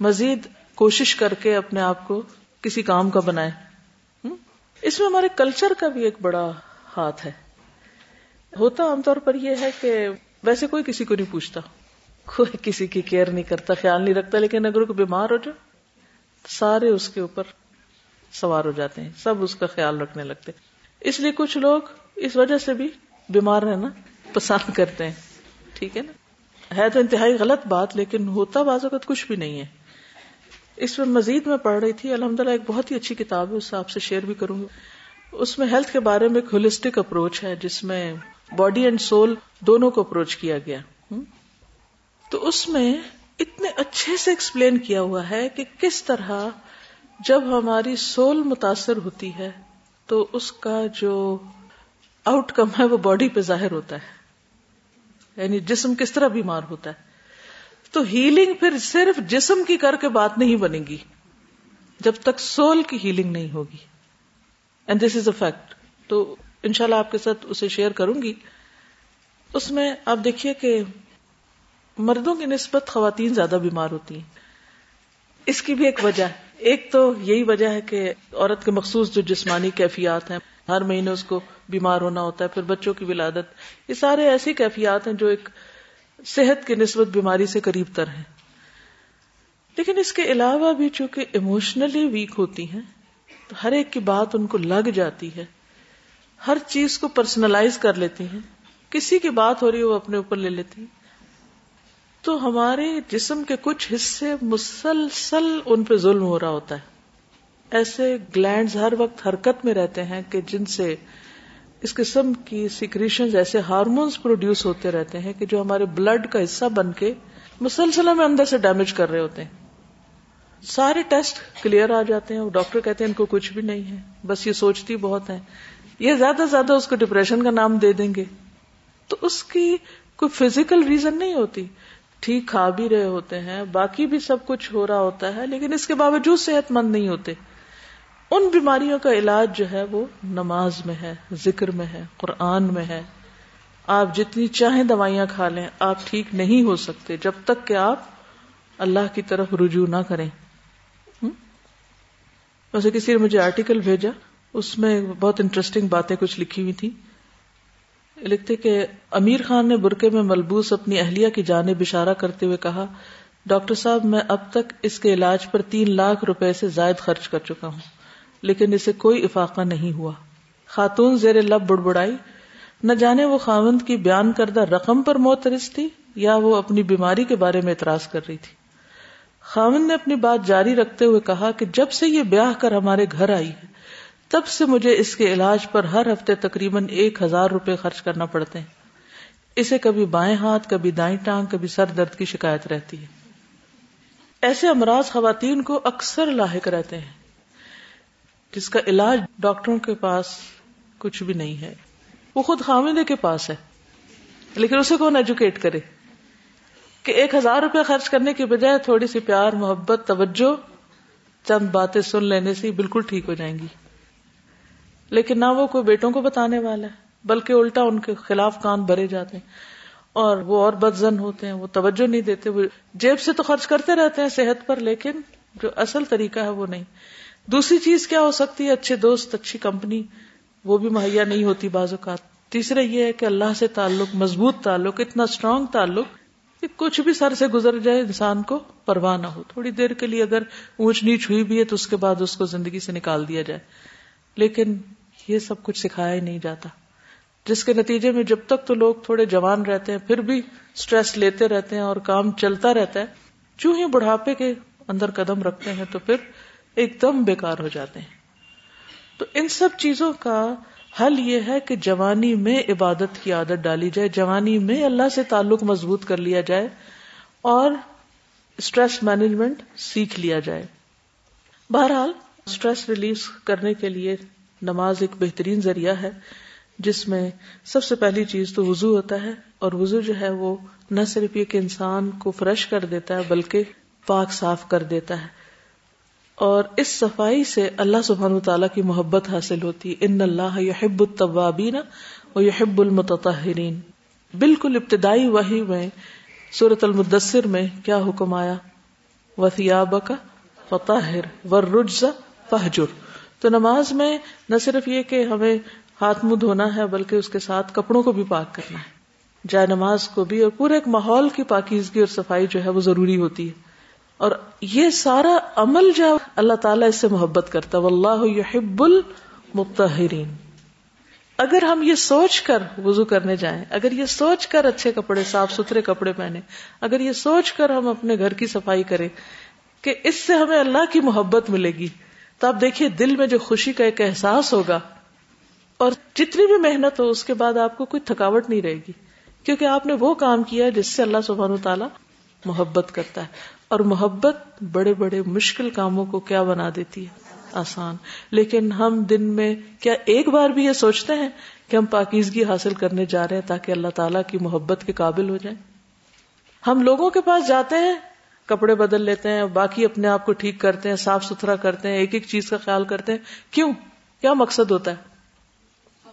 مزید کوشش کر کے اپنے آپ کو کسی کام کا بنائے اس میں ہمارے کلچر کا بھی ایک بڑا ہاتھ ہے۔ ہوتا عام طور پر یہ ہے کہ ویسے کوئی کسی کو نہیں پوچھتا۔ کوئی کسی کی کیئر نہیں کرتا، خیال نہیں رکھتا، لیکن اگر کوئی بیمار ہو جائے، سارے اس کے اوپر سوار ہو جاتے ہیں۔ سب اس کا خیال رکھنے لگتے اس لیے کچھ لوگ اس وجہ سے بھی بیمار رہنا پسند کرتے ہیں۔ ٹھیک ہے نا؟ ہے تو انتہائی غلط بات، لیکن ہوتا بعض اوقات کچھ بھی نہیں ہے۔ اس میں مزید میں پڑھ رہی تھی الحمد للہ ایک بہت ہی اچھی کتاب ہے، اس آپ سے شیئر بھی کروں گی۔ اس میں ہیلتھ کے بارے میں ایک ہولسٹک اپروچ ہے، جس میں باڈی اینڈ سول دونوں کو اپروچ کیا گیا۔ تو اس میں اتنے اچھے سے ایکسپلین کیا ہوا ہے کہ کس طرح جب ہماری سول متاثر ہوتی ہے، تو اس کا جو آؤٹ کم ہے، وہ باڈی پہ ظاہر ہوتا ہے۔ یعنی جسم کس طرح بیمار ہوتا ہے۔ تو ہیلنگ پھر صرف جسم کی کر کے بات نہیں بنے گی جب تک سول کی ہیلنگ نہیں ہوگی۔ And this is a fact تو انشاءاللہ آپ کے ساتھ اسے شیئر کروں گی۔ اس میں آپ دیکھیے کہ مردوں کی نسبت خواتین زیادہ بیمار ہوتی ہیں۔ اس کی بھی ایک وجہ ہے۔ ایک تو یہی وجہ ہے کہ عورت کے مخصوص جو جسمانی کیفیات ہیں، ہر مہینے اس کو بیمار ہونا ہوتا ہے، پھر بچوں کی ولادت، یہ سارے ایسی کیفیات ہیں جو ایک صحت کی نسبت بیماری سے قریب تر ہیں۔ لیکن اس کے علاوہ بھی چونکہ ایموشنلی ویک ہوتی ہیں، تو ہر ایک کی بات ان کو لگ جاتی ہے۔ ہر چیز کو پرسنلائز کر لیتی ہیں۔ کسی کی بات ہو رہی ہے وہ اپنے اوپر لے لیتی ہیں۔ تو ہمارے جسم کے کچھ حصے مسلسل ان پہ ظلم ہو رہا ہوتا ہے۔ ایسے گلینڈز ہر وقت حرکت میں رہتے ہیں کہ جن سے اس قسم کی سیکریشن ایسے ہارمونس پروڈیوس ہوتے رہتے ہیں کہ جو ہمارے بلڈ کا حصہ بن کے مسلسلہ میں اندر سے ڈیمیج کر رہے ہوتے ہیں۔ سارے ٹیسٹ کلیئر آ جاتے ہیں ڈاکٹر کہتے ہیں ان کو کچھ بھی نہیں ہے۔ بس یہ سوچتی بہت ہے یہ زیادہ سے زیادہ اس کو ڈپریشن کا نام دے دیں گے۔ تو اس کی کوئی فزیکل ریزن نہیں ہوتی۔ ٹھیک کھا بھی رہے ہوتے ہیں، باقی بھی سب کچھ ہو رہا ہوتا ہے، لیکن اس کے باوجود صحت مند نہیں ہوتے۔ ان بیماریوں کا علاج جو ہے وہ نماز میں ہے، ذکر میں ہے، قرآن میں ہے۔ آپ جتنی چاہیں دوائیاں کھا لیں، آپ ٹھیک نہیں ہو سکتے جب تک کہ آپ اللہ کی طرف رجوع نہ کریں۔ ویسے کسی نے مجھے آرٹیکل بھیجا، اس میں بہت انٹرسٹنگ باتیں کچھ لکھی ہوئی تھی لکھتے کہ امیر خان نے برقے میں ملبوس اپنی اہلیہ کی جانب اشارہ کرتے ہوئے کہا، ڈاکٹر صاحب، میں اب تک اس کے علاج پر تین لاکھ روپے سے زائد خرچ کر چکا ہوں۔ لیکن اسے کوئی افاقہ نہیں ہوا۔ خاتون زیر لب بڑبڑائی۔ نہ جانے وہ خاوند کی بیان کردہ رقم پر موترس تھی یا وہ اپنی بیماری کے بارے میں اعتراض کر رہی تھی۔ خاوند نے اپنی بات جاری رکھتے ہوئے کہا کہ جب سے یہ بیاہ کر ہمارے گھر آئی ہے، تب سے مجھے اس کے علاج پر ہر ہفتے تقریباً ایک ہزار روپے خرچ کرنا پڑتے ہیں۔ اسے کبھی بائیں ہاتھ، کبھی دائیں ٹانگ، کبھی سر درد کی شکایت رہتی ہے۔ ایسے امراض خواتین کو اکثر لاحق رہتے ہیں۔ جس کا علاج ڈاکٹروں کے پاس کچھ بھی نہیں ہے۔ وہ خود خامدے کے پاس ہے۔ لیکن اسے کون ایجوکیٹ کرے؟ کہ ایک ہزار روپے خرچ کرنے کی بجائے تھوڑی سی پیار، محبت، توجہ، چند باتیں سن لینے سے بالکل ٹھیک ہو جائیں گی۔ لیکن نہ وہ کوئی بیٹوں کو بتانے والا ہے، بلکہ الٹا ان کے خلاف کان بھرے جاتے ہیں۔ اور وہ اور بدزن ہوتے ہیں، وہ توجہ نہیں دیتے، وہ جیب سے تو خرچ کرتے رہتے ہیں صحت پر، لیکن جو اصل طریقہ ہے وہ نہیں۔ دوسری چیز کیا ہو سکتی ہے؟ اچھے دوست، اچھی کمپنی، وہ بھی مہیا نہیں ہوتی بعض اوقات۔ تیسرا یہ ہے کہ اللہ سے تعلق، مضبوط تعلق، اتنا اسٹرانگ تعلق کہ کچھ بھی سر سے گزر جائے انسان کو پرواہ نہ ہو۔ تھوڑی دیر کے لیے اگر اونچ نیچ ہوئی بھی ہے تو اس کے بعد اس کو زندگی سے نکال دیا جائے۔ لیکن یہ سب کچھ سکھایا ہی نہیں جاتا۔ جس کے نتیجے میں جب تک تو لوگ تھوڑے جوان رہتے ہیں، پھر بھی اسٹریس لیتے رہتے ہیں اور کام چلتا رہتا ہے۔ جو ہی بڑھاپے کے اندر قدم رکھتے ہیں تو پھر ایک دم بیکار ہو جاتے ہیں۔ تو ان سب چیزوں کا حل یہ ہے کہ جوانی میں عبادت کی عادت ڈالی جائے، جوانی میں اللہ سے تعلق مضبوط کر لیا جائے اور اسٹریس مینجمنٹ سیکھ لیا جائے۔ بہرحال اسٹریس ریلیز کرنے کے لیے نماز ایک بہترین ذریعہ ہے، جس میں سب سے پہلی چیز تو وضو ہوتا ہے اور وضو جو ہے وہ نہ صرف یہ کہ انسان کو فریش کر دیتا ہے بلکہ پاک صاف کر دیتا ہے۔ اور اس صفائی سے اللہ سبحان تعالیٰ کی محبت حاصل ہوتی۔ ان اللہ یحب الطوابین و یحب المتطہرین۔ بالکل ابتدائی وحی میں سورت المدثر میں کیا حکم آیا؟ وثیاب کا فتح ورجز فہجر۔ تو نماز میں نہ صرف یہ کہ ہمیں ہاتھ منہ دھونا ہے، بلکہ اس کے ساتھ کپڑوں کو بھی پاک کرنا ہے۔ جائے نماز کو بھی اور پورے ایک ماحول کی پاکیزگی اور صفائی جو ہے وہ ضروری ہوتی ہے۔ اور یہ سارا عمل جو اللہ تعالیٰ اس سے محبت کرتا اللہ یحب المتحرین اگر ہم یہ سوچ کر وضو کرنے جائیں، اگر یہ سوچ کر اچھے کپڑے، صاف ستھرے کپڑے پہنے اگر یہ سوچ کر ہم اپنے گھر کی صفائی کریں کہ اس سے ہمیں اللہ کی محبت ملے گی، تو آپ دیکھیے دل میں جو خوشی کا ایک احساس ہوگا اور جتنی بھی محنت ہو، اس کے بعد آپ کو کوئی تھکاوٹ نہیں رہے گی۔ کیونکہ آپ نے وہ کام کیا جس سے اللہ سبحانہ تعالیٰ محبت کرتا ہے۔ اور محبت بڑے بڑے مشکل کاموں کو کیا بنا دیتی ہے؟ آسان۔ لیکن ہم دن میں کیا ایک بار بھی یہ سوچتے ہیں کہ ہم پاکیزگی حاصل کرنے جا رہے ہیں تاکہ اللہ تعالیٰ کی محبت کے قابل ہو جائیں؟ ہم لوگوں کے پاس جاتے ہیں، کپڑے بدل لیتے ہیں، باقی اپنے آپ کو ٹھیک کرتے ہیں، صاف ستھرا کرتے ہیں، ایک ایک چیز کا خیال کرتے ہیں۔ کیوں؟ کیا مقصد ہوتا ہے؟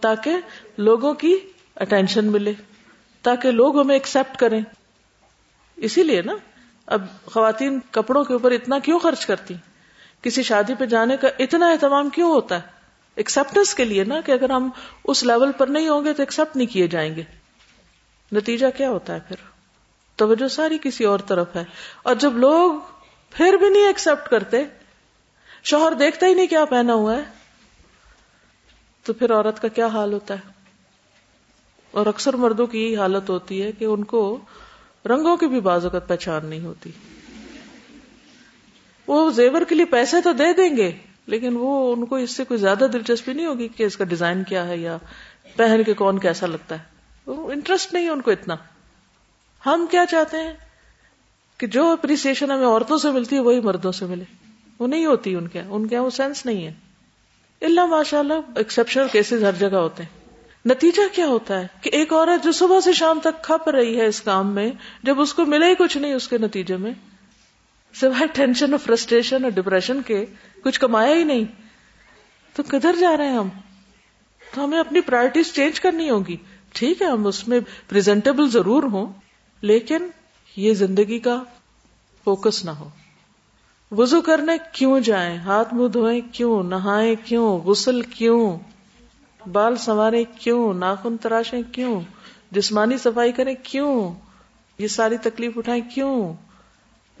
تاکہ لوگوں کی اٹینشن ملے، تاکہ لوگ ہمیں ایکسپٹ کریں۔ اسی لیے نا اب خواتین کپڑوں کے اوپر اتنا کیوں خرچ کرتی؟ کسی شادی پہ جانے کا اتنا اہتمام کیوں ہوتا ہے؟ ایکسپٹنس کے لیے نا کہ اگر ہم اس لیول پر نہیں ہوں گے تو ایکسپٹ نہیں کیے جائیں گے۔ نتیجہ کیا ہوتا ہے پھر؟ توجہ ساری کسی اور طرف ہے۔ اور جب لوگ پھر بھی نہیں ایکسپٹ کرتے، شوہر دیکھتا ہی نہیں کیا پہنا ہوا ہے۔ تو پھر عورت کا کیا حال ہوتا ہے؟ اور اکثر مردوں کی یہی حالت ہوتی ہے کہ ان کو رنگوں کی بھی بازوقت پہچان نہیں ہوتی۔ وہ زیور کے لیے پیسے تو دے دیں گے، لیکن وہ ان کو اس سے کوئی زیادہ دلچسپی نہیں ہوگی کہ اس کا ڈیزائن کیا ہے یا پہن کے کون کیسا لگتا ہے۔ انٹرسٹ نہیں ہے ان کو اتنا۔ ہم کیا چاہتے ہیں؟ کہ جو اپریسیشن ہمیں عورتوں سے ملتی ہے، وہی مردوں سے ملے۔ وہ نہیں ہوتی ان کے۔ ان کے وہ سینس نہیں ہے۔ اللہ ماشاء اللہ ایکسپشنل کیسز ہر جگہ ہوتے ہیں۔ نتیجہ کیا ہوتا ہے کہ ایک عورت جو صبح سے شام تک کھپ رہی ہے اس کام میں، جب اس کو ملے ہی کچھ نہیں اس کے نتیجے میں سوائے ٹینشن اور فرسٹریشن اور ڈپریشن کے کچھ کمایا ہی نہیں۔ تو کدھر جا رہے ہیں ہم؟ تو ہمیں اپنی پرائرٹیز چینج کرنی ہوگی۔ ٹھیک ہے، ہم اس میں پریزنٹیبل ضرور ہوں، لیکن یہ زندگی کا فوکس نہ ہو۔ وضو کرنے کیوں جائیں؟ ہاتھ منہ دھوئیں کیوں؟ نہائیں کیوں؟ غسل کیوں؟ بال سنوارے کیوں؟ ناخن تراشیں کیوں؟ جسمانی صفائی کریں کیوں؟ یہ ساری تکلیف اٹھائیں کیوں؟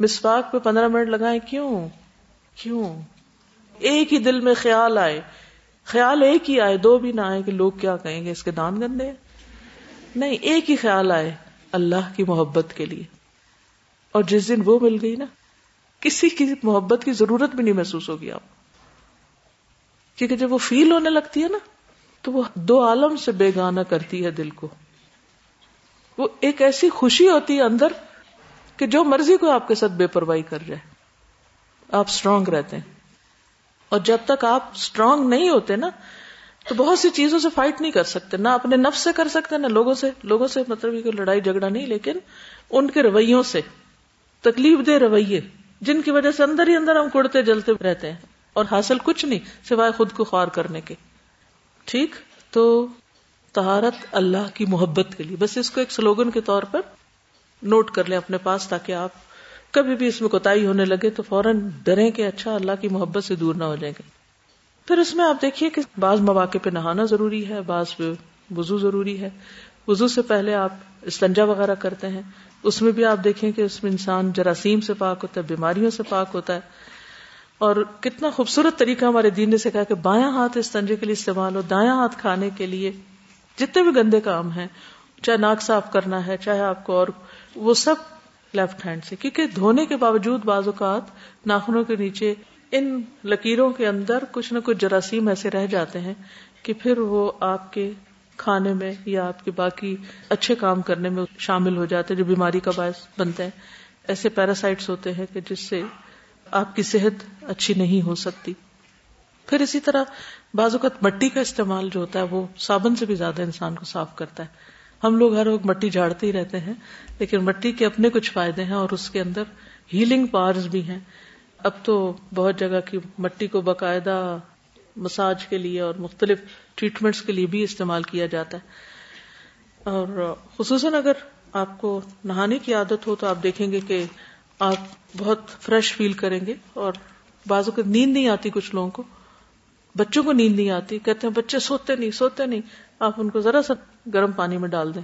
مسواک پہ پندرہ منٹ لگائیں کیوں؟ کیوں؟ ایک ہی دل میں خیال آئے۔ خیال ایک ہی آئے، دو بھی نہ آئے کہ لوگ کیا کہیں گے، اس کے دان گندے؟ نہیں، ایک ہی خیال آئے اللہ کی محبت کے لیے۔ اور جس دن وہ مل گئی نا، کسی کی محبت کی ضرورت بھی نہیں محسوس ہوگی آپ کیونکہ جب وہ فیل ہونے لگتی ہے نا تو وہ دو عالم سے بےگانا کرتی ہے دل کو۔ وہ ایک ایسی خوشی ہوتی ہے اندر کہ جو مرضی کو آپ کے ساتھ بے پرواہی کر جائے آپ اسٹرانگ رہتے ہیں۔ اور جب تک آپ اسٹرانگ نہیں ہوتے نا، تو بہت سی چیزوں سے فائٹ نہیں کر سکتے۔ نہ اپنے نفس سے کر سکتے، نہ لوگوں سے۔ لوگوں سے مطلب یہ لڑائی جھگڑا نہیں، لیکن ان کے رویوں سے۔ تکلیف دہ رویے، جن کی وجہ سے اندر ہی اندر ہم کڑتے جلتے رہتے ہیں۔ اور حاصل کچھ نہیں، سوائے خود کو خوار کرنے کے۔ ٹھیک؟ تو تہارت اللہ کی محبت کے لیے۔ بس اس کو ایک سلوگن کے طور پر نوٹ کر لیں اپنے پاس تاکہ آپ کبھی بھی اس میں کوتا ہونے لگے تو فوراً ڈریں کہ اچھا اللہ کی محبت سے دور نہ ہو جائیں گے۔ پھر اس میں آپ دیکھیے کہ بعض مواقع پہ نہانا ضروری ہے، بعض پہ وضو ضروری ہے۔ وضو سے پہلے آپ استنجا وغیرہ کرتے ہیں۔ اس میں بھی آپ دیکھیں کہ اس میں انسان جراثیم سے پاک ہوتا ہے، بیماریوں سے پاک ہوتا ہے۔ اور کتنا خوبصورت طریقہ ہمارے دین نے سکھا کہ بایاں ہاتھ استنجے کے لیے استعمال ہو، دایاں ہاتھ کھانے کے لیے۔ جتنے بھی گندے کام ہیں، چاہے ناک صاف کرنا ہے، چاہے آپ کو اور وہ سب لیفٹ ہینڈ سے۔ کیونکہ دھونے کے باوجود بعض اوقات ناخنوں کے نیچے ان لکیروں کے اندر کچھ نہ کچھ جراثیم ایسے رہ جاتے ہیں کہ پھر وہ آپ کے کھانے میں یا آپ کے باقی اچھے کام کرنے میں شامل ہو جاتے ہیں، جو بیماری کا باعث بنتے ہیں۔ ایسے پیراسائٹس ہوتے ہیں کہ جس سے آپ کی صحت اچھی نہیں ہو سکتی۔ پھر اسی طرح بعض اوقات مٹی کا استعمال جو ہوتا ہے وہ صابن سے بھی زیادہ انسان کو صاف کرتا ہے۔ ہم لوگ ہر وقت مٹی جھاڑتے ہی رہتے ہیں، لیکن مٹی کے اپنے کچھ فائدے ہیں اور اس کے اندر ہیلنگ پاورز بھی ہیں۔ اب تو بہت جگہ کی مٹی کو باقاعدہ مساج کے لیے اور مختلف ٹریٹمنٹس کے لیے بھی استعمال کیا جاتا ہے۔ اور خصوصاً اگر آپ کو نہانے کی عادت ہو تو آپ دیکھیں گے کہ آپ بہت فریش فیل کریں گے اور بازو کو نیند نہیں آتی کچھ لوگوں کو۔ بچوں کو نیند نہیں آتی۔ کہتے ہیں بچے سوتے نہیں سوتے نہیں۔ آپ ان کو ذرا سا گرم پانی میں ڈال دیں۔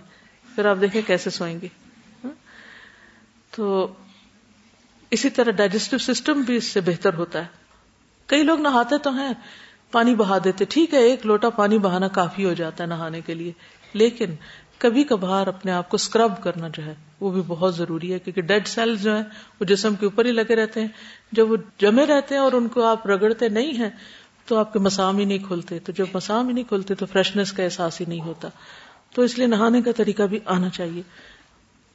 پھر آپ دیکھیں کیسے سوئیں گے۔ ہاں؟ تو اسی طرح ڈائجسٹو سسٹم بھی اس سے بہتر ہوتا ہے۔ کئی لوگ نہاتے تو ہیں، پانی بہا دیتے۔ ٹھیک ہے، ایک لوٹا پانی بہانا کافی ہو جاتا ہے نہانے کے لیے۔ لیکن کبھی کبھار اپنے آپ کو اسکرب کرنا جو ہے وہ بھی بہت ضروری ہے، کیونکہ ڈیڈ سیل جو ہیں وہ جسم کے اوپر ہی لگے رہتے ہیں۔ جب وہ جمے رہتے ہیں اور ان کو آپ رگڑتے نہیں ہیں تو آپ کے مسام ہی نہیں کھلتے۔ تو جب مسام ہی نہیں کھلتے تو فریشنس کا احساس ہی نہیں ہوتا۔ تو اس لیے نہانے کا طریقہ بھی آنا چاہیے۔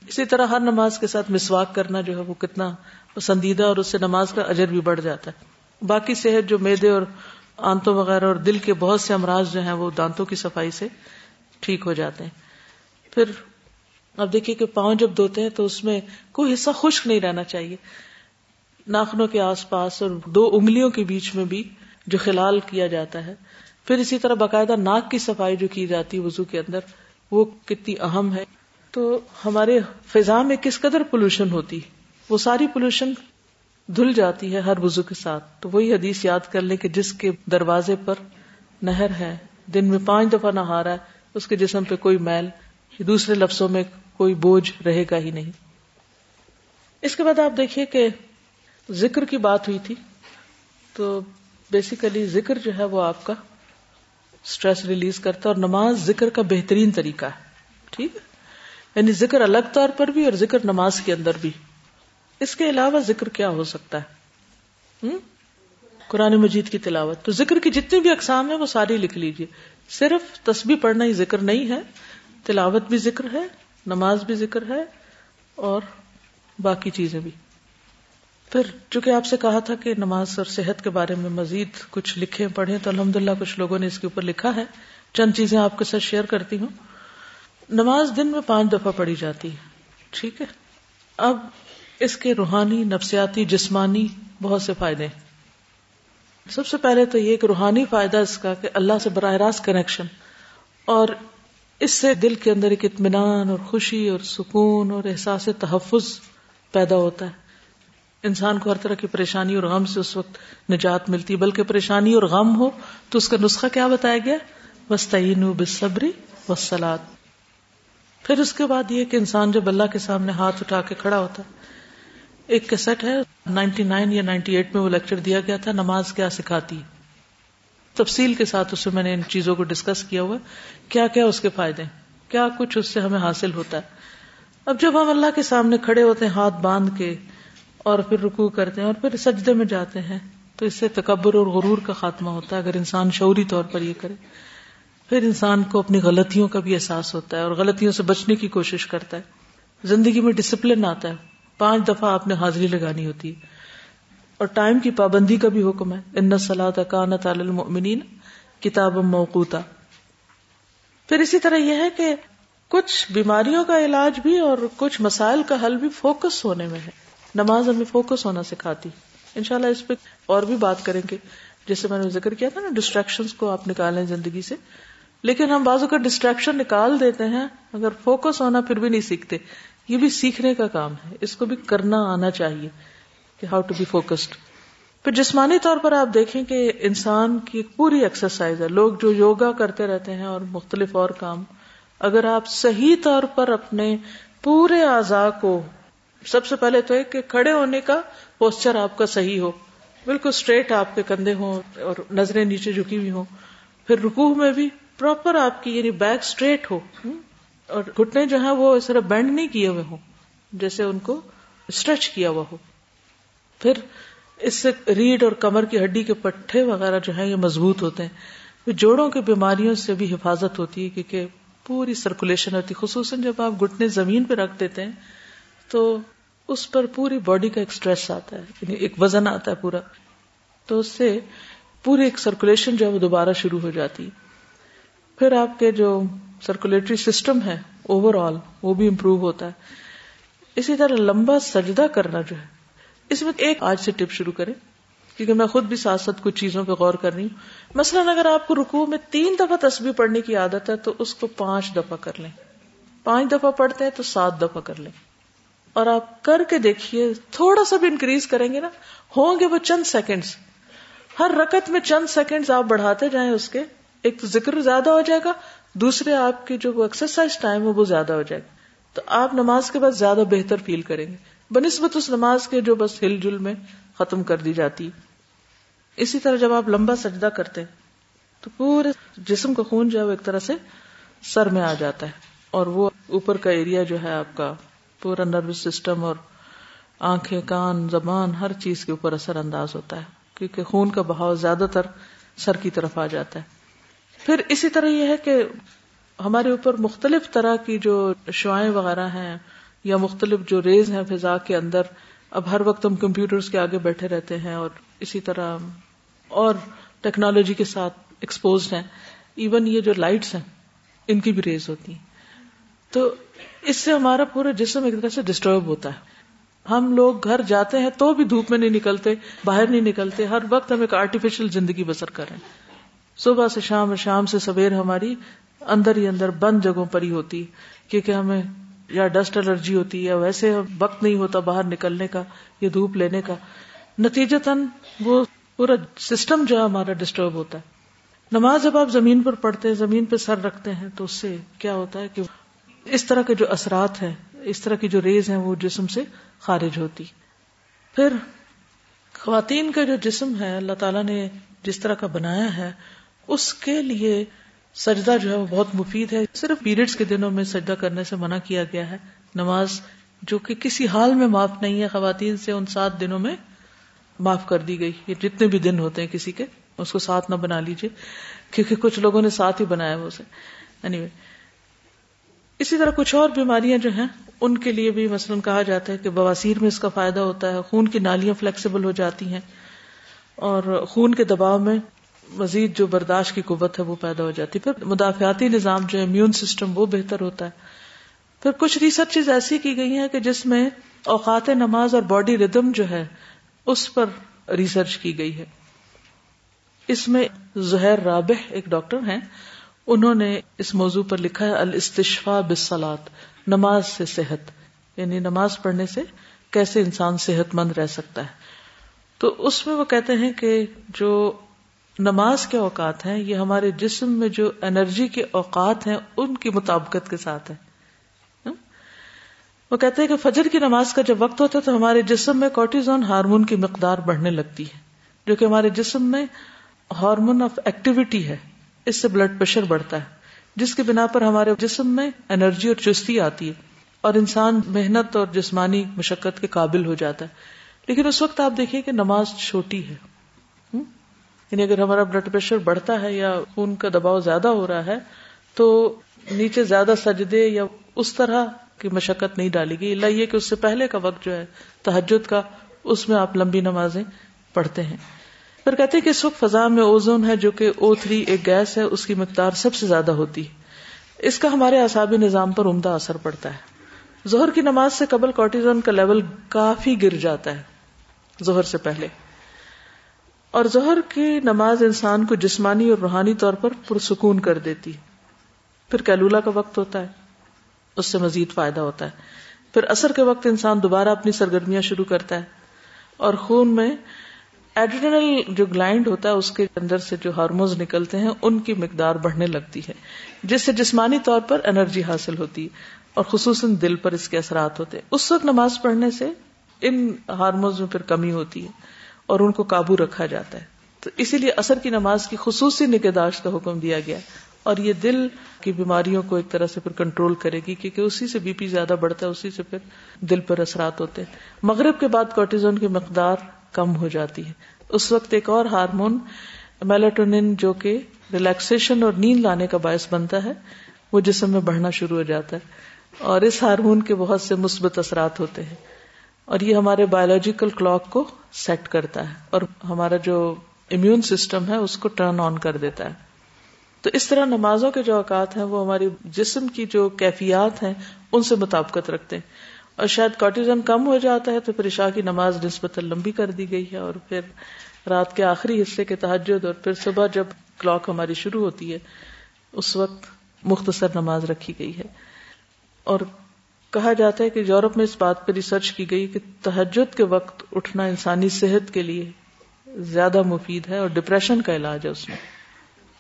اسی طرح ہر نماز کے ساتھ مسواک کرنا جو ہے وہ کتنا پسندیدہ اور اس سے نماز کا اجر بھی بڑھ جاتا ہے۔ باقی صحت جو میدے اور آنتوں وغیرہ اور دل کے بہت سے امراض جو ہیں وہ دانتوں کی صفائی سے ٹھیک ہو جاتے ہیں۔ پھر اب دیکھیے کہ پاؤں جب دھوتے ہیں تو اس میں کوئی حصہ خشک نہیں رہنا چاہیے۔ ناخنوں کے آس پاس اور دو انگلیوں کے بیچ میں بھی جو خلال کیا جاتا ہے۔ پھر اسی طرح باقاعدہ ناک کی صفائی جو کی جاتی ہے وضو کے اندر، وہ کتنی اہم ہے۔ تو ہمارے فضا میں کس قدر پولوشن ہوتی وہ ساری پولوشن دھل جاتی ہے ہر وضو کے ساتھ۔ تو وہی حدیث یاد کر لیں کہ جس کے دروازے پر نہر ہے، دن میں پانچ دفعہ نہا رہا ہے، اس کے جسم پہ کوئی میل دوسرے لفظوں میں کوئی بوجھ رہے گا ہی نہیں۔ اس کے بعد آپ دیکھیے کہ ذکر کی بات ہوئی تھی، تو بیسیکلی ذکر جو ہے وہ آپ کا اسٹریس ریلیز کرتا ہے اور نماز ذکر کا بہترین طریقہ ہے۔ ٹھیک ہے؟ یعنی ذکر الگ طور پر بھی اور ذکر نماز کے اندر بھی۔ اس کے علاوہ ذکر کیا ہو سکتا ہے؟ قرآن مجید کی تلاوت۔ تو ذکر کی جتنی بھی اقسام ہے وہ ساری لکھ لیجیے صرف تسبیح پڑھنا ہی ذکر نہیں ہے تلاوت بھی ذکر ہے، نماز بھی ذکر ہے اور باقی چیزیں بھی۔ پھر چونکہ آپ سے کہا تھا کہ نماز اور صحت کے بارے میں مزید کچھ لکھے پڑھے تو الحمد للہ کچھ لوگوں نے اس کے اوپر لکھا ہے۔ چند چیزیں آپ کے ساتھ شیئر کرتی ہوں۔ نماز دن میں پانچ دفعہ پڑھی جاتی ہے، ٹھیک ہے؟ اب اس کے روحانی، نفسیاتی، جسمانی بہت سے فائدے۔ سب سے پہلے تو یہ کہ روحانی فائدہ اس کا کہ اللہ سے براہ راست کنیکشن اور اس سے دل کے اندر ایک اطمینان اور خوشی اور سکون اور احساس تحفظ پیدا ہوتا ہے۔ انسان کو ہر طرح کی پریشانی اور غم سے اس وقت نجات ملتی ہے۔ بلکہ پریشانی اور غم ہو تو اس کا نسخہ کیا بتایا گیا؟ وسطین بصبری وسلاد پھر اس کے بعد یہ کہ انسان جب اللہ کے سامنے ہاتھ اٹھا کے کھڑا ہوتا۔ ہے ایک کیسٹ ہے، نائنٹی نائن یا نائنٹی ایٹ میں وہ لیکچر دیا گیا تھا، نماز کیا سکھاتی۔ تفصیل کے ساتھ اس میں نے ان چیزوں کو ڈسکس کیا ہوا کیا کیا اس کے فائدے کیا کچھ اس سے ہمیں حاصل ہوتا ہے؟ اب جب ہم اللہ کے سامنے کھڑے ہوتے ہیں، ہاتھ باندھ کے اور پھر رکو کرتے ہیں اور پھر سجدے میں جاتے ہیں، تو اس سے تکبر اور غرور کا خاتمہ ہوتا ہے۔ اگر انسان شعوری طور پر یہ کرے، پھر انسان کو اپنی غلطیوں کا بھی احساس ہوتا ہے اور غلطیوں سے بچنے کی کوشش کرتا ہے۔ زندگی میں ڈسپلن آتا ہے۔ پانچ دفعہ آپ نے حاضری لگانی ہوتی ہے۔ اور ٹائم کی پابندی کا بھی حکم ہے۔ ان سلاد کانت المؤمنین کتاب موقوتا۔ پھر اسی طرح یہ ہے کہ کچھ بیماریوں کا علاج بھی اور کچھ مسائل کا حل بھی فوکس ہونے میں ہے۔ نماز ہمیں فوکس ہونا سکھاتی۔ انشاءاللہ اس پہ اور بھی بات کریں گے۔ جیسے میں نے ذکر کیا تھا نا ڈسٹریکشن کو آپ نکالیں زندگی سے۔ لیکن ہم بازو کا ڈسٹریکشن نکال دیتے ہیں، اگر فوکس ہونا پھر بھی نہیں سیکھتے۔ یہ بھی سیکھنے کا کام ہے۔ اس کو بھی کرنا آنا چاہیے۔ کہ ہاؤ ٹو بی فوکسڈ پھر جسمانی طور پر آپ دیکھیں کہ انسان کی پوری ایکسرسائز ہے۔ لوگ جو یوگا کرتے رہتے ہیں اور مختلف اور کام، اگر آپ صحیح طور پر اپنے پورے اعضاء کو، سب سے پہلے تو ایک کہ کھڑے ہونے کا پوسچر آپ کا صحیح ہو۔ بالکل اسٹریٹ آپ کے کندھے ہوں اور نظریں نیچے جھکی ہوئی ہوں۔ پھر رکوع میں بھی پراپر آپ کی یعنی بیک اسٹریٹ ہو۔ اور گھٹنے جو ہیں وہ اس طرح بینڈ نہیں کیے ہوئے ہوں، جیسے ان کو اسٹریچ کیا ہوا ہو۔ پھر اس سے ریڑھ اور کمر کی ہڈی کے پٹھے وغیرہ جو ہیں یہ مضبوط ہوتے ہیں۔ جوڑوں کی بیماریوں سے بھی حفاظت ہوتی ہے کیونکہ پوری سرکولیشن ہوتی ہے۔ خصوصاً جب آپ گھٹنے زمین پہ رکھ دیتے ہیں تو اس پر پوری باڈی کا ایک اسٹریس آتا ہے یعنی ایک وزن آتا ہے پورا۔ تو اس سے پوری ایک سرکولیشن جو ہے وہ دوبارہ شروع ہو جاتی۔ پھر آپ کے جو سرکولیٹری سسٹم ہے اوور آل وہ بھی امپروو ہوتا ہے۔ اسی طرح لمبا سجدہ کرنا جو ہے اس میں ایک آج سے ٹپ شروع کریں، کیونکہ میں خود بھی ساتھ ساتھ کچھ چیزوں پہ غور کر رہی ہوں۔ مثلاً اگر آپ کو رکوع میں تین دفعہ تصویر پڑھنے کی عادت ہے، تو اس کو پانچ دفعہ کر لیں۔ پانچ دفعہ پڑھتے ہیں تو سات دفعہ کر لیں۔ اور آپ کر کے دیکھیے، تھوڑا سا بھی انکریز کریں گے نا، ہوں گے وہ چند سیکنڈز ہر رکت میں چند سیکنڈز آپ بڑھاتے جائیں اس کے، ایک تو ذکر زیادہ ہو جائے گا، دوسرے آپ کی جو ایکسرسائز ٹائم ہے وہ زیادہ ہو جائے گا۔ تو آپ نماز کے بعد زیادہ بہتر فیل کریں گے۔ بنسبت اس نماز کے جو بس ہل جل میں ختم کر دی جاتی۔ اسی طرح جب آپ لمبا سجدہ کرتے تو پورے جسم کا خون جو ہے وہ ایک طرح سے سر میں آ جاتا ہے۔ اور وہ اوپر کا ایریا جو ہے آپ کا پورا نروس سسٹم اور آنکھیں، کان، زبان، ہر چیز کے اوپر اثر انداز ہوتا ہے۔ کیونکہ خون کا بہاؤ زیادہ تر سر کی طرف آ جاتا ہے۔ پھر اسی طرح یہ ہے کہ ہمارے اوپر مختلف طرح کی جو شعائیں وغیرہ ہیں یا مختلف جو ریز ہیں فضا کے اندر، اب ہر وقت ہم کمپیوٹرز کے آگے بیٹھے رہتے ہیں اور اسی طرح اور ٹیکنالوجی کے ساتھ ایکسپوز ہیں۔ ایون یہ جو لائٹس ہیں، ان کی بھی ریز ہوتی ہیں۔ تو اس سے ہمارا پورا جسم ایک طرح سے ڈسٹرب ہوتا ہے۔ ہم لوگ گھر جاتے ہیں تو بھی دھوپ میں نہیں نکلتے، باہر نہیں نکلتے، ہر وقت ہم ایک آرٹیفیشل زندگی بسر کر رہے ہیں۔ صبح سے شام اور شام سے سویر ہماری اندر ہی اندر بند جگہوں پر ہی ہوتی، کیونکہ ہمیں یا ڈسٹ الرجی ہوتی ہے یا ویسے وقت نہیں ہوتا باہر نکلنے کا، یا دھوپ لینے کا۔ نتیجتاً وہ پورا سسٹم جو ہے ہمارا ڈسٹرب ہوتا ہے۔ نماز جب آپ زمین پر پڑھتے ہیں، زمین پہ سر رکھتے ہیں، تو اس سے کیا ہوتا ہے کہ اس طرح کے جو اثرات ہیں، اس طرح کی جو ریز ہیں، وہ جسم سے خارج ہوتی۔ پھر خواتین کا جو جسم ہے، اللہ تعالیٰ نے جس طرح کا بنایا ہے، اس کے لیے سجدہ جو ہے وہ بہت مفید ہے۔ صرف پیریڈز کے دنوں میں سجدہ کرنے سے منع کیا گیا ہے۔ نماز جو کہ کسی حال میں معاف نہیں ہے، خواتین سے ان سات دنوں میں معاف کر دی گئی۔ یہ جتنے بھی دن ہوتے ہیں کسی کے، اس کو ساتھ نہ بنا لیجیے کیونکہ کچھ لوگوں نے ساتھ ہی بنایا وہ اسے۔ Anyway. اسی طرح کچھ اور بیماریاں جو ہیں، ان کے لیے بھی مثلاً کہا جاتا ہے کہ بواسیر میں اس کا فائدہ ہوتا ہے۔ خون کی نالیاں فلیکسیبل ہو جاتی ہیں اور خون کے دباؤ میں مزید جو برداشت کی قوت ہے وہ پیدا ہو جاتی ہے۔ پھر مدافعاتی نظام جو امیون سسٹم وہ بہتر ہوتا ہے۔ پھر کچھ ریسرچ ایسی کی گئی ہیں کہ جس میں اوقات نماز اور باڈی ردم جو ہے اس پر ریسرچ کی گئی ہے۔ اس میں زہر رابح ایک ڈاکٹر ہیں۔ انہوں نے اس موضوع پر لکھا ہے، الاستشفاء بسلات نماز سے صحت۔ یعنی نماز پڑھنے سے کیسے انسان صحت مند رہ سکتا ہے۔ تو اس میں وہ کہتے ہیں کہ جو نماز کے اوقات ہیں، یہ ہمارے جسم میں جو انرجی کے اوقات ہیں، ان کی مطابقت کے ساتھ ہے وہ کہتے ہیں کہ فجر کی نماز کا جب وقت ہوتا ہے تو ہمارے جسم میں کوٹیزون ہارمون کی مقدار بڑھنے لگتی ہے، جو کہ ہمارے جسم میں ہارمون آف ایکٹیویٹی ہے۔ اس سے بلڈ پریشر بڑھتا ہے، جس کی بنا پر ہمارے جسم میں انرجی اور چستی آتی ہے اور انسان محنت اور جسمانی مشقت کے قابل ہو جاتا ہے۔ لیکن اس وقت آپ دیکھیے کہ نماز چھوٹی ہے۔ یعنی اگر ہمارا بلڈ پریشر بڑھتا ہے یا خون کا دباؤ زیادہ ہو رہا ہے، تو نیچے زیادہ سجدے یا اس طرح کی مشقت نہیں ڈالی گئی۔ اللہ یہ کہ اس سے پہلے کا وقت جو ہے تحجد کا، اس میں آپ لمبی نمازیں پڑھتے ہیں۔ پھر کہتے ہیں کہ اس وقت فضا میں اوزون ہے جو کہ او تھری ایک گیس ہے، اس کی مقدار سب سے زیادہ ہوتی ہے۔ اس کا ہمارے اعصابی نظام پر عمدہ اثر پڑتا ہے۔ ظہر کی نماز سے قبل کوٹیزون کا لیول کافی گر جاتا ہے، ظہر سے پہلے۔ اور ظہر کی نماز انسان کو جسمانی اور روحانی طور پر پرسکون کر دیتی پھر کیلولا کا وقت ہوتا ہے۔ اس سے مزید فائدہ ہوتا ہے۔ پھر اثر کے وقت انسان دوبارہ اپنی سرگرمیاں شروع کرتا ہے۔ اور خون میں ایڈرینل جو گلائنڈ ہوتا ہے، اس کے اندر سے جو ہارمونز نکلتے ہیں، ان کی مقدار بڑھنے لگتی ہے، جس سے جسمانی طور پر انرجی حاصل ہوتی ہے اور خصوصاً دل پر اس کے اثرات ہوتے ہیں۔ اس وقت نماز پڑھنے سے ان ہارمونز میں پھر کمی ہوتی ہے۔ اور ان کو قابو رکھا جاتا ہے۔ تو اسی لیے اثر کی نماز کی خصوصی نگہداشت کا حکم دیا گیا اور یہ دل کی بیماریوں کو ایک طرح سے پھر کنٹرول کرے گی کیونکہ اسی سے بی پی زیادہ بڑھتا ہے، اسی سے پھر دل پر اثرات ہوتے ہیں۔ مغرب کے بعد کوٹیزون کی مقدار کم ہو جاتی ہے۔ اس وقت ایک اور ہارمون میلاٹونین جو کہ ریلیکسیشن اور نیند لانے کا باعث بنتا ہے، وہ جسم میں بڑھنا شروع ہو جاتا ہے۔ اور اس ہارمون کے بہت سے مثبت اثرات ہوتے ہیں۔ اور یہ ہمارے بایولوجیکل کلاک کو سیٹ کرتا ہے اور ہمارا جو امیون سسٹم ہے اس کو ٹرن آن کر دیتا ہے۔ تو اس طرح نمازوں کے جو اوقات ہیں وہ ہماری جسم کی جو کیفیات ہیں ان سے مطابقت رکھتے ہیں۔ اور شاید کارٹیزن کم ہو جاتا ہے تو پھر عشاء کی نماز نسبت لمبی کر دی گئی ہے اور پھر رات کے آخری حصے کے تحجد اور پھر صبح جب کلاک ہماری شروع ہوتی ہے، اس وقت مختصر نماز رکھی گئی ہے۔ اور کہا جاتا ہے کہ یورپ میں اس بات پہ ریسرچ کی گئی کہ تحجد کے وقت اٹھنا انسانی صحت کے لیے زیادہ مفید ہے اور ڈپریشن کا علاج ہے اس میں۔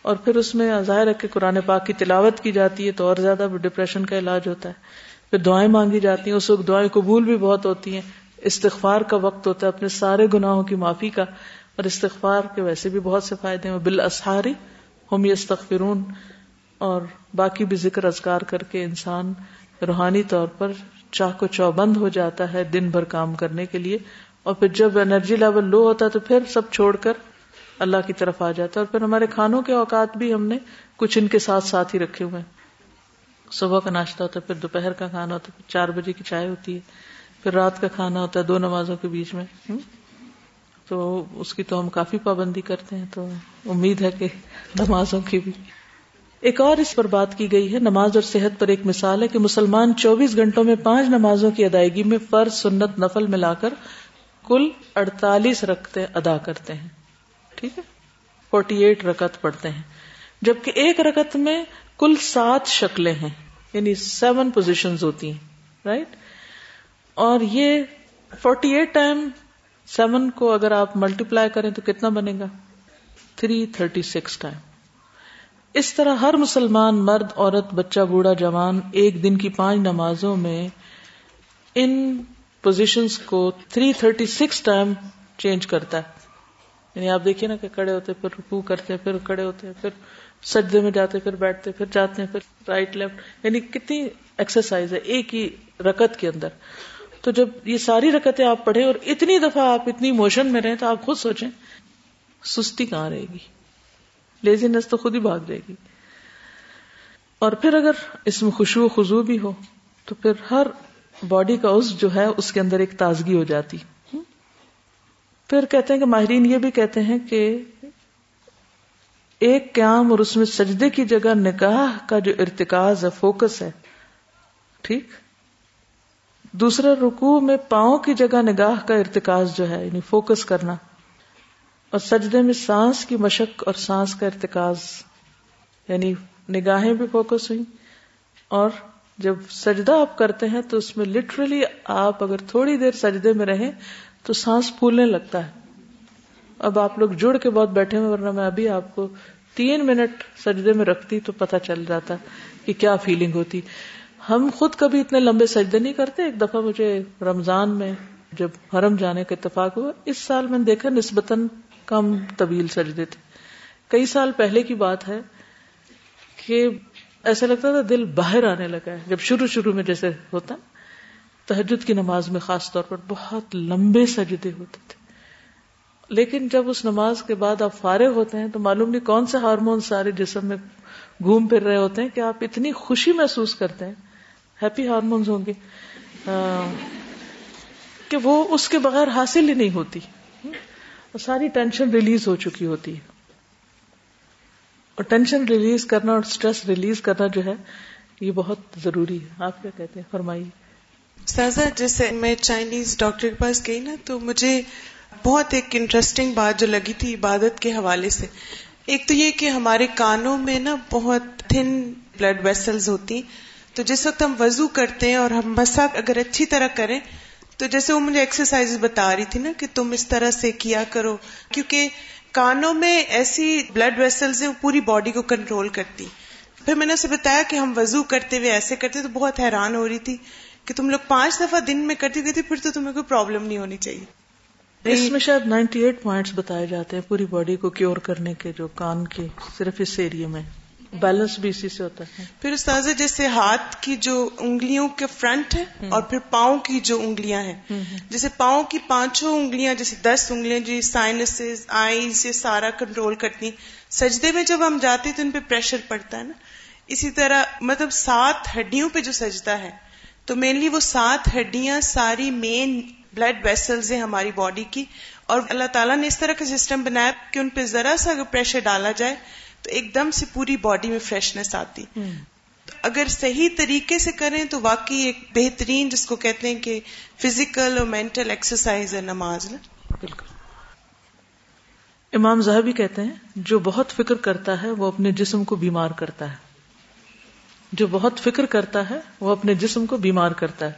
اور پھر اس میں ظاہر ہے کہ قرآن پاک کی تلاوت کی جاتی ہے تو اور زیادہ ڈپریشن کا علاج ہوتا ہے۔ پھر دعائیں مانگی جاتی ہیں، اس وقت دعائیں قبول بھی بہت ہوتی ہیں۔ استغفار کا وقت ہوتا ہے اپنے سارے گناہوں کی معافی کا، اور استغفار کے ویسے بھی بہت سے فائدے ہیں۔ بال اسہاری ہم استغفرون اور باقی بھی ذکر ازگار کر کے انسان روحانی طور پر چاہ کو چوبند ہو جاتا ہے دن بھر کام کرنے کے لیے اور پھر جب انرجی لیول لو ہوتا ہے تو پھر سب چھوڑ کر اللہ کی طرف آ جاتا ہے اور پھر ہمارے کھانوں کے اوقات بھی ہم نے کچھ ان کے ساتھ ساتھ ہی رکھے ہوئے ہیں۔ صبح کا ناشتہ ہوتا ہے، پھر دوپہر کا کھانا ہوتا ہے، پھر چار بجے کی چائے ہوتی ہے، پھر رات کا کھانا ہوتا ہے دو نمازوں کے بیچ میں۔ تو اس کی تو ہم کافی پابندی کرتے ہیں، تو امید ہے کہ نمازوں کی بھی ایک اور اس پر بات کی گئی ہے، نماز اور صحت پر ایک مثال ہے کہ مسلمان چوبیس گھنٹوں میں پانچ نمازوں کی ادائیگی میں فرض سنت نفل ملا کر کل اڑتالیس رکھتے ادا کرتے ہیں۔ ٹھیک ہے؟ فورٹی ایٹ رکت پڑھتے ہیں۔ جبکہ ایک رکت میں کل سات شکلیں ہیں یعنی سیون پوزیشن ہوتی ہیں رائٹ اور یہ فورٹی ایٹ ٹائم سیون کو اگر آپ ملٹی پلائی کریں تو کتنا بنے گا؟ Three thirty six time. اس طرح ہر مسلمان مرد، عورت، بچہ، بوڑھا، جوان ایک دن کی پانچ نمازوں میں ان پوزیشنز کو three thirty six time change کرتا ہے۔ یعنی آپ دیکھیے نا کہ کڑے ہوتے پھر رکو کرتے، پھر کڑے ہوتے، پھر سجدے میں جاتے، پھر بیٹھتے، پھر جاتے ہیں پھر رائٹ لیفٹ یعنی کتنی ایکسرسائز ہے ایک ہی رکت کے اندر۔ تو جب یہ ساری رکتیں آپ پڑھیں اور اتنی دفعہ آپ اتنی موشن میں رہیں تو آپ خود سوچیں، سستی کہاں رہے گی؟ لیزینس تو خود ہی بھاگ جائے گی۔ اور پھر اگر اس میں خوشبو خزو بھی ہو، تو پھر ہر باڈی کا اس جو ہے، اس کے اندر ایک تازگی ہو جاتی۔ پھر کہتے ہیں کہ ماہرین یہ بھی کہتے ہیں کہ ایک قیام اور اس میں سجدے کی جگہ نکاح کا جو ارتکاز ہے، فوکس ہے، ٹھیک؟ دوسرا رکوع میں پاؤں کی جگہ نگاہ کا ارتکاز جو ہے یعنی فوکس کرنا۔ اور سجدے میں سانس کی مشق اور سانس کا ارتکاز یعنی نگاہیں بھی فوکس ہوئی اور جب سجدہ آپ کرتے ہیں تو اس میں لٹرلی آپ اگر تھوڑی دیر سجدے میں رہیں تو سانس پھولنے لگتا ہے۔ اب آپ لوگ جڑ کے بہت بیٹھے ہوئے ورنہ میں ابھی آپ کو تین منٹ سجدے میں رکھتی تو پتہ چل جاتا کہ کیا فیلنگ ہوتی۔ ہم خود کبھی اتنے لمبے سجدے نہیں کرتے۔ ایک دفعہ مجھے رمضان میں جب حرم جانے کا اتفاق ہوا، اس سال میں نے دیکھا نسبتاً کم طویل سجدے تھے۔ کئی سال پہلے کی بات ہے کہ ایسا لگتا تھا دل باہر آنے لگا ہے۔ جب شروع شروع میں جیسے ہوتا تحجد کی نماز میں خاص طور پر بہت لمبے سجدے ہوتے تھے۔ لیکن جب اس نماز کے بعد آپ فارغ ہوتے ہیں تو معلوم نہیں کون سے ہارمون سارے جسم میں گھوم پھر رہے ہوتے ہیں کہ آپ اتنی خوشی محسوس کرتے ہیں۔ ہیپی ہارمونس ہوں گے۔ کہ وہ اس کے بغیر حاصل ہی نہیں ہوتی۔ ساری ٹینشن ریلیز ہو چکی ہوتی ہے۔ اور ٹینشن ریلیز کرنا اور اسٹریس ریلیز کرنا جو ہے، یہ بہت ضروری ہے۔ آپ کیا کہتے ہیں؟ فرمائیے۔ سازا جیسے میں چائنیز ڈاکٹر کے پاس گئی نا، تو مجھے بہت ایک انٹرسٹنگ بات جو لگی تھی عبادت کے حوالے سے۔ ایک تو یہ کہ ہمارے کانوں میں نا بہت تھن بلڈ ویسلز ہوتی۔ تو جس وقت ہم وضو کرتے ہیں اور ہم مسا اگر اچھی طرح کریں تو جیسے وہ مجھے ایکسرسائز بتا رہی تھی نا کہ تم اس طرح سے کیا کرو، کیونکہ کانوں میں ایسی بلڈ ویسلز ہیں، وہ پوری باڈی کو کنٹرول کرتی۔ پھر میں نے اسے بتایا کہ ہم وضو کرتے ہوئے ایسے کرتے تو بہت حیران ہو رہی تھی کہ تم لوگ پانچ دفعہ دن میں کرتی گئی تھی، پھر تو تمہیں کوئی پرابلم نہیں ہونی چاہیے۔ اس میں شاید نائنٹی ایٹ پوائنٹس بتائے جاتے ہیں پوری باڈی کو کیور کرنے کے جو کان کے، صرف اس ایریا میں۔ بیلنس بھی اسی سے ہوتا ہے۔ پھر استاذ جیسے ہاتھ کی جو انگلیوں کے فرنٹ ہے اور پھر پاؤں کی جو انگلیاں ہیں۔ جیسے پاؤں کی پانچوں انگلیاں جیسے دس انگلیاں جو سائنس آئیز یہ سارا کنٹرول کرتی۔ سجدے میں جب ہم جاتے تو ان پہ پریشر پڑتا ہے نا۔ اسی طرح مطلب سات ہڈیوں پہ جو سجدہ ہے تو مینلی وہ سات ہڈیاں ساری مین بلڈ ویسلز ہیں ہماری باڈی کی۔ اور اللہ تعالیٰ نے اس طرح کا سسٹم بنایا کہ ان پہ ذرا سا اگر پریشر ڈالا جائے تو ایک دم سے پوری باڈی میں فریشنس آتی۔ اگر صحیح طریقے سے کریں تو واقعی ایک بہترین جس کو کہتے ہیں کہ فزیکل اور مینٹل ایکسرسائز ہے نماز نا بالکل۔ امام زہبی کہتے ہیں جو بہت فکر کرتا ہے وہ اپنے جسم کو بیمار کرتا ہے۔ جو بہت فکر کرتا ہے وہ اپنے جسم کو بیمار کرتا ہے۔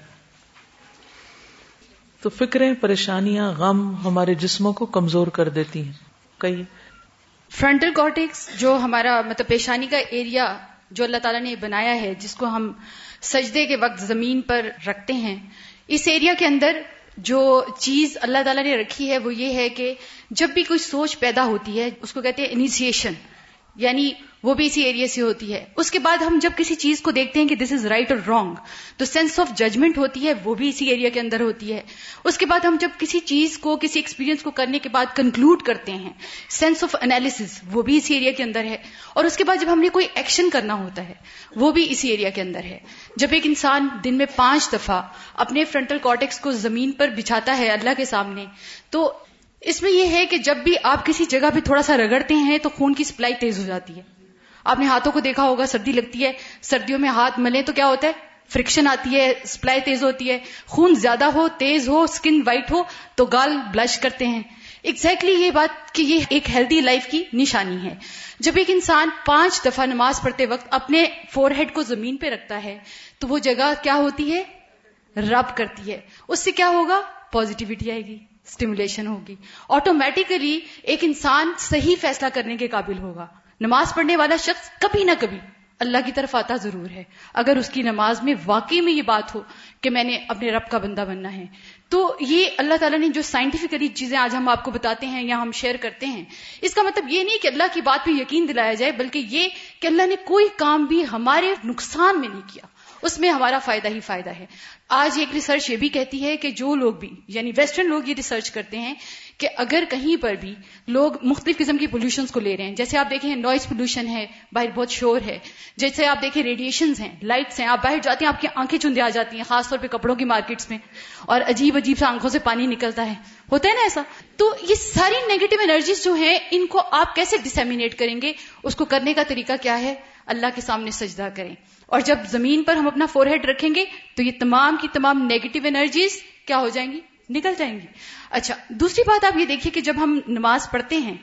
تو فکریں پریشانیاں غم ہمارے جسموں کو کمزور کر دیتی ہیں۔ کئی فرنٹل کارٹیکس جو ہمارا مطلب پیشانی کا ایریا جو اللہ تعالیٰ نے بنایا ہے، جس کو ہم سجدے کے وقت زمین پر رکھتے ہیں، اس ایریا کے اندر جو چیز اللہ تعالیٰ نے رکھی ہے، وہ یہ ہے کہ جب بھی کوئی سوچ پیدا ہوتی ہے، اس کو کہتے ہیں انیشیشن یعنی وہ بھی اسی ایریا سے ہوتی ہے۔ اس کے بعد ہم جب کسی چیز کو دیکھتے ہیں کہ دس از رائٹ اور رانگ تو سینس آف ججمنٹ ہوتی ہے، وہ بھی اسی ایریا کے اندر ہوتی ہے۔ اس کے بعد ہم جب کسی چیز کو، کسی ایکسپیرینس کو کرنے کے بعد کنکلوڈ کرتے ہیں سینس آف انالیس وہ بھی اسی ایریا کے اندر ہے۔ اور اس کے بعد جب ہم نے کوئی ایکشن کرنا ہوتا ہے، وہ بھی اسی ایریا کے اندر ہے۔ جب ایک انسان دن میں پانچ دفعہ اپنے فرنٹل کارٹیکس کو زمین پر بچھاتا ہے اللہ کے سامنے، تو اس میں یہ ہے کہ جب بھی آپ کسی جگہ پہ تھوڑا سا رگڑتے ہیں، تو خون کی سپلائی تیز ہو جاتی ہے۔ آپ نے ہاتھوں کو دیکھا ہوگا، سردی لگتی ہے، سردیوں میں ہاتھ ملے تو کیا ہوتا ہے؟ فرکشن آتی ہے، سپلائی تیز ہوتی ہے۔ خون زیادہ ہو، تیز ہو اسکن وائٹ ہو، تو گال بلش کرتے ہیں۔ ایگزیکٹلی exactly یہ بات کہ یہ ایک ہیلدی لائف کی نشانی ہے۔ جب ایک انسان پانچ دفعہ نماز پڑھتے وقت اپنے فور ہیڈ کو زمین پہ رکھتا ہے، تو وہ جگہ کیا ہوتی ہے؟ رب کرتی ہے۔ اس سے کیا ہوگا؟ پوزیٹیوٹی آئے گی اسٹیمولیشن ہوگی۔ آٹومیٹیکلی ایک انسان صحیح فیصلہ کرنے کے قابل ہوگا۔ نماز پڑھنے والا شخص کبھی نہ کبھی اللہ کی طرف آتا ضرور ہے۔ اگر اس کی نماز میں واقعی میں یہ بات ہو کہ میں نے اپنے رب کا بندہ بننا ہے، تو یہ اللہ تعالیٰ نے جو سائنٹیفکلی چیزیں آج ہم آپ کو بتاتے ہیں یا ہم شیئر کرتے ہیں، اس کا مطلب یہ نہیں کہ اللہ کی بات پہ یقین دلایا جائے، بلکہ یہ کہ اللہ نے کوئی کام بھی ہمارے نقصان میں نہیں کیا۔ اس میں ہمارا فائدہ ہی فائدہ ہے۔ آج ایک ریسرچ یہ بھی کہتی ہے کہ جو لوگ بھی یعنی ویسٹرن لوگ یہ ریسرچ کرتے ہیں کہ اگر کہیں پر بھی لوگ مختلف قسم کی پولوشنس کو لے رہے ہیں، جیسے آپ دیکھیں نوائز پولوشن ہے، باہر بہت شور ہے، جیسے آپ دیکھیں ریڈیشنز ہیں لائٹس ہیں، آپ باہر جاتے ہیں، آپ کی آنکھیں چندے آ جاتی ہیں، خاص طور پہ کپڑوں کی مارکیٹس میں، اور عجیب عجیب سے آنکھوں سے پانی نکلتا ہے۔ ہوتا ہے نا ایسا؟ تو یہ ساری نیگیٹو انرجیز جو ہیں، ان کو آپ کیسے ڈسمینیٹ کریں گے؟ اس کو کرنے کا طریقہ کیا ہے؟ اللہ کے سامنے سجدہ کریں۔ اور جب زمین پر ہم اپنا فور ہیڈ رکھیں گے، تو یہ تمام کی تمام نیگیٹو انرجیز کیا ہو جائیں گی؟ نکل جائیں گی اچھا دوسری بات آپ یہ دیکھیے کہ جب ہم نماز پڑھتے ہیں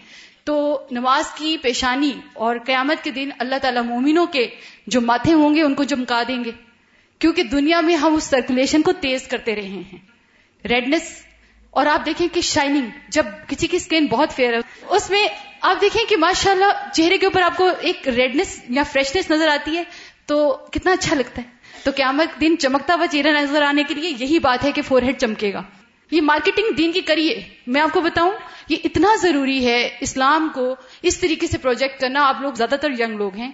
تو نماز کی پیشانی اور قیامت کے دن اللہ تعالی مومنوں کے جو ماتھے ہوں گے، ان کو چمکا دیں گے۔ کیونکہ دنیا میں ہم اس سرکولیشن کو تیز کرتے رہے ہیں۔ ریڈنس اور آپ دیکھیں کہ شائننگ جب کسی کی اسکن بہت فیئر ہے، اس میں آپ دیکھیں کہ ماشاء اللہ چہرے کے اوپر آپ کو ایک ریڈنس یا فریشنس نظر آتی ہے، تو کتنا اچھا لگتا ہے۔ تو قیامت دن چمکتا ہوا چہرہ نظر آنے کے لیے یہی بات ہے کہ فور ہیڈ چمکے گا۔ یہ مارکیٹنگ دین کی کریے میں آپ کو بتاؤں، یہ اتنا ضروری ہے اسلام کو اس طریقے سے پروجیکٹ کرنا۔ آپ لوگ زیادہ تر ینگ لوگ ہیں۔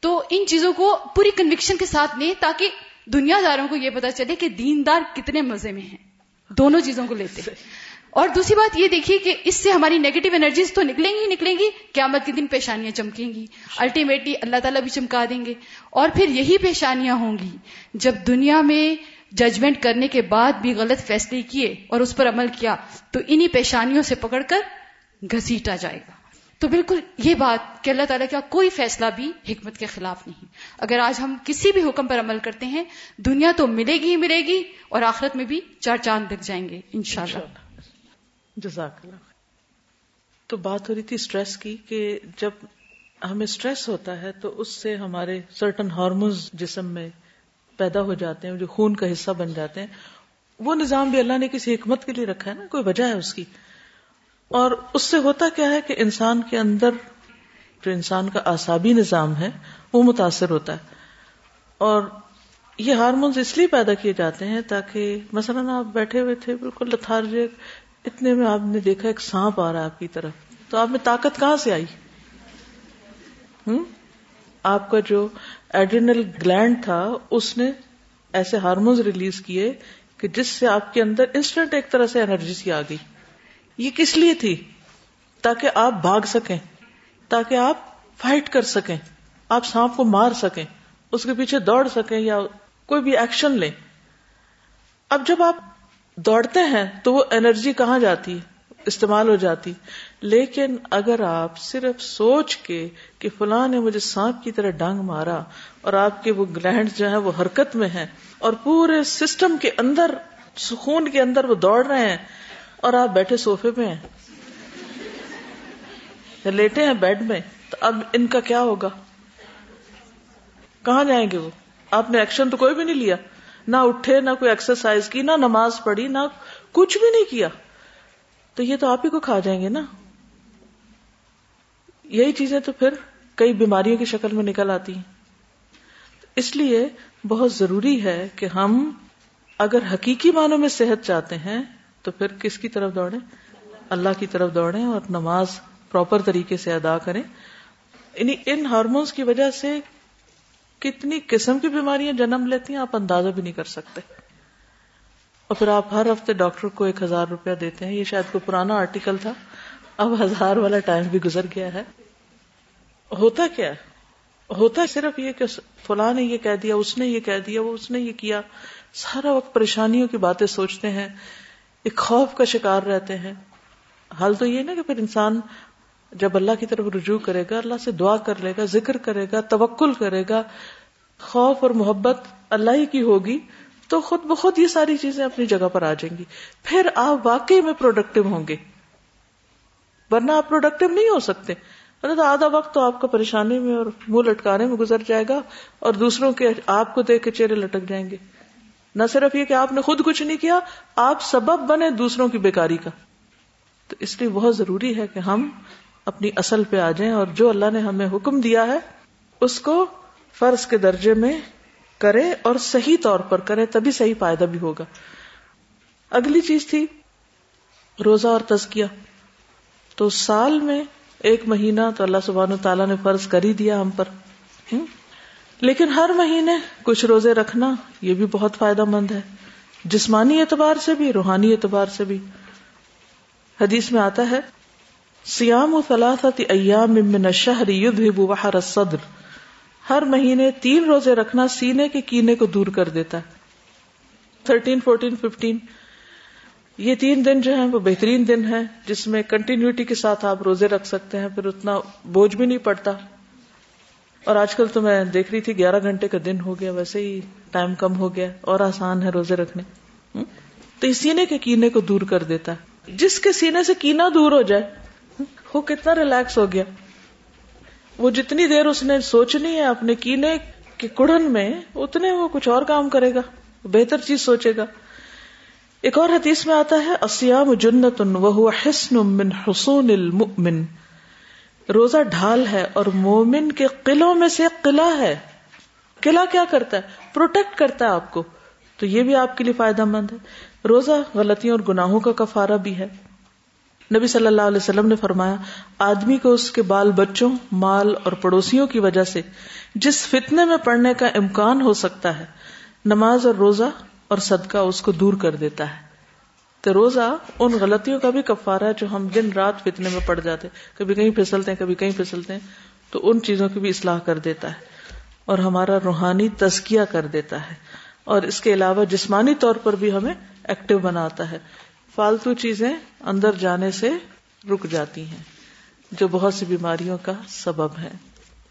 تو ان چیزوں کو پوری کنوکشن کے ساتھ لیں تاکہ دنیا داروں کو یہ پتا چلے کہ دیندار کتنے مزے میں ہیں۔ دونوں چیزوں کو لیتے۔ اور دوسری بات یہ دیکھیے کہ اس سے ہماری نیگیٹو انرجیز تو نکلیں گی نکلیں گی۔ قیامت کے دن پیشانیاں چمکیں گی۔ الٹیمیٹلی اللہ تعالیٰ بھی چمکا دیں گے۔ اور پھر یہی پیشانیاں ہوں گی۔ جب دنیا میں ججمنٹ کرنے کے بعد بھی غلط فیصلے کیے اور اس پر عمل کیا، تو انہی پیشانیوں سے پکڑ کر گھسیٹا جائے گا۔ تو بالکل یہ بات کہ اللہ تعالیٰ کا کوئی فیصلہ بھی حکمت کے خلاف نہیں۔ اگر آج ہم کسی بھی حکم پر عمل کرتے ہیں، دنیا تو ملے گی ہی ملے گی اور آخرت میں بھی چار چاند دکھ جائیں گے، انشاءاللہ۔ جزاک اللہ تو بات ہو رہی تھی اسٹریس کی کہ جب ہمیں اسٹریس ہوتا ہے تو اس سے ہمارے سرٹن ہارمونز جسم میں پیدا ہو جاتے ہیں، جو خون کا حصہ بن جاتے ہیں۔ وہ نظام بھی اللہ نے کسی حکمت کے لیے رکھا ہے نا، کوئی وجہ ہے اس کی۔ اور اس سے ہوتا کیا ہے کہ انسان کے اندر جو انسان کا آسابی نظام ہے، وہ متاثر ہوتا ہے۔ اور یہ ہارمونز اس لیے پیدا کیے جاتے ہیں تاکہ مثلاً آپ بیٹھے ہوئے تھے، بالکل لتھارجک، اتنے میں آپ نے دیکھا ایک سانپ آ رہا ہے آپ کی طرف۔ تو آپ میں طاقت کہاں سے آئی؟ ہوں آپ کا جو ایڈرینل گلینڈ تھا، اس نے ایسے ہارمونز ریلیز کیے کہ جس سے آپ کے اندر انسٹنٹ ایک طرح سے انرجی سی آ گئی یہ کس لیے تھی؟ تاکہ آپ بھاگ سکیں، تاکہ آپ فائٹ کر سکیں، آپ سانپ کو مار سکیں، اس کے پیچھے دوڑ سکیں یا کوئی بھی ایکشن لیں۔ اب جب آپ دوڑتے ہیں تو وہ انرجی کہاں جاتی؟ استعمال ہو جاتی۔ لیکن اگر آپ صرف سوچ کے کہ فلاں نے مجھے سانپ کی طرح ڈانگ مارا اور آپ کے وہ گلینڈ جو ہے وہ حرکت میں ہیں اور پورے سسٹم کے اندر، سکون کے اندر وہ دوڑ رہے ہیں اور آپ بیٹھے سوفے پہ ہیں یا لیٹے ہیں بیڈ میں، تو اب ان کا کیا ہوگا؟ کہاں جائیں گے وہ؟ آپ نے ایکشن تو کوئی بھی نہیں لیا، نہ اٹھے، نہ کوئی ایکسرسائز کی، نہ نماز پڑھی، نہ کچھ بھی نہیں کیا۔ تو یہ تو آپ ہی کو کھا جائیں گے نا؟ یہی چیزیں تو پھر کئی بیماریوں کی شکل میں نکل آتی ہیں۔ اس لیے بہت ضروری ہے کہ ہم اگر حقیقی معنوں میں صحت چاہتے ہیں تو پھر کس کی طرف دوڑیں؟ اللہ کی طرف دوڑیں اور نماز پراپر طریقے سے ادا کریں۔ یعنی ان ہارمونس کی وجہ سے کتنی قسم کی بیماریاں جنم لیتی ہیں آپ اندازہ بھی نہیں کر سکتے۔ اور پھر آپ ہر ہفتے ڈاکٹر کو ایک ہزار روپیہ دیتے ہیں۔ یہ شاید کوئی پرانا آرٹیکل تھا۔ اب ہزار والا ٹائم بھی گزر گیا ہے۔ ہوتا کیا ہوتا صرف یہ کہ فلاں نے یہ کہہ دیا، اس نے یہ کہہ دیا، وہ اس نے یہ کیا۔ سارا وقت پریشانیوں کی باتیں سوچتے ہیں، ایک خوف کا شکار رہتے ہیں۔ حال تو یہ نا کہ پھر انسان جب اللہ کی طرف رجوع کرے گا، اللہ سے دعا کر لے گا، ذکر کرے گا، توکل کرے گا، خوف اور محبت اللہ ہی کی ہوگی، تو خود بخود یہ ساری چیزیں اپنی جگہ پر آ جائیں گی۔ پھر آپ واقعی میں پروڈکٹیو ہوں گے۔ ورنہ آپ پروڈکٹیو نہیں ہو سکتے۔ آدھا وقت تو آپ کا پریشانی میں اور منہ لٹکانے میں گزر جائے گا اور دوسروں کے آپ کو دیکھ کے چہرے لٹک جائیں گے۔ نہ صرف یہ کہ آپ نے خود کچھ نہیں کیا، آپ سبب بنے دوسروں کی بیکاری کا۔ تو اس لیے بہت ضروری ہے کہ ہم اپنی اصل پہ آ جائیں اور جو اللہ نے ہمیں حکم دیا ہے، اس کو فرض کے درجے میں کرے اور صحیح طور پر کرے تبھی صحیح فائدہ بھی ہوگا۔ اگلی چیز تھی روزہ اور تزکیہ۔ تو سال میں ایک مہینہ تو اللہ سبحانہ تعالیٰ نے فرض کر ہی دیا ہم پر۔ لیکن ہر مہینے کچھ روزے رکھنا یہ بھی بہت فائدہ مند ہے۔ جسمانی اعتبار سے بھی، روحانی اعتبار سے بھی۔ حدیث میں آتا ہے، سیام و ثلاثت ایام من الشہر یدھب وحر الصدر ہر مہینے تین روزے رکھنا سینے کے کینے کو دور کر دیتا ہے۔ Thirteen, fourteen, fifteen. یہ تین دن جو ہیں وہ بہترین دن ہے جس میں کنٹینیوٹی کے ساتھ آپ روزے رکھ سکتے ہیں، پھر اتنا بوجھ بھی نہیں پڑتا۔ اور آج کل تو میں دیکھ رہی تھی، گیارہ گھنٹے کا دن ہو گیا، ویسے ہی ٹائم کم ہو گیا، اور آسان ہے روزے رکھنے۔ تو اس سینے کے کینے کو دور کر دیتا ہے۔ جس کے سینے سے کینا دور ہو جائے وہ کتنا ریلیکس ہو گیا۔ وہ جتنی دیر اس نے سوچنی ہے اپنے کینے کے کڑن میں، اتنے وہ کچھ اور کام کرے گا، بہتر چیز سوچے گا۔ ایک اور حدیث میں آتا ہے اسیام جنت وہ حسن من حسون المؤمن۔ روزہ ڈھال ہے اور مومن کے قلعوں میں سے قلعہ ہے۔ قلعہ کیا کرتا ہے؟ پروٹیکٹ کرتا ہے آپ کو۔ تو یہ بھی آپ کے لیے فائدہ مند ہے۔ روزہ غلطیوں اور گناہوں کا کفارہ بھی ہے۔ نبی صلی اللہ علیہ وسلم نے فرمایا، آدمی کو اس کے بال بچوں، مال اور پڑوسیوں کی وجہ سے جس فتنے میں پڑنے کا امکان ہو سکتا ہے، نماز اور روزہ اور صدقہ اس کو دور کر دیتا ہے۔ تو روزہ ان غلطیوں کا بھی کفارہ ہے جو ہم دن رات فتنے میں پڑ جاتے کبھی کہیں پھسلتے ہیں، کبھی کہیں پھسلتے ہیں۔ تو ان چیزوں کی بھی اصلاح کر دیتا ہے۔ اور ہمارا روحانی تزکیہ کر دیتا ہے۔ اور اس کے علاوہ جسمانی طور پر بھی ہمیں ایکٹیو بناتا ہے۔ فالتو چیزیں اندر جانے سے رک جاتی ہیں، جو بہت سی بیماریوں کا سبب ہے۔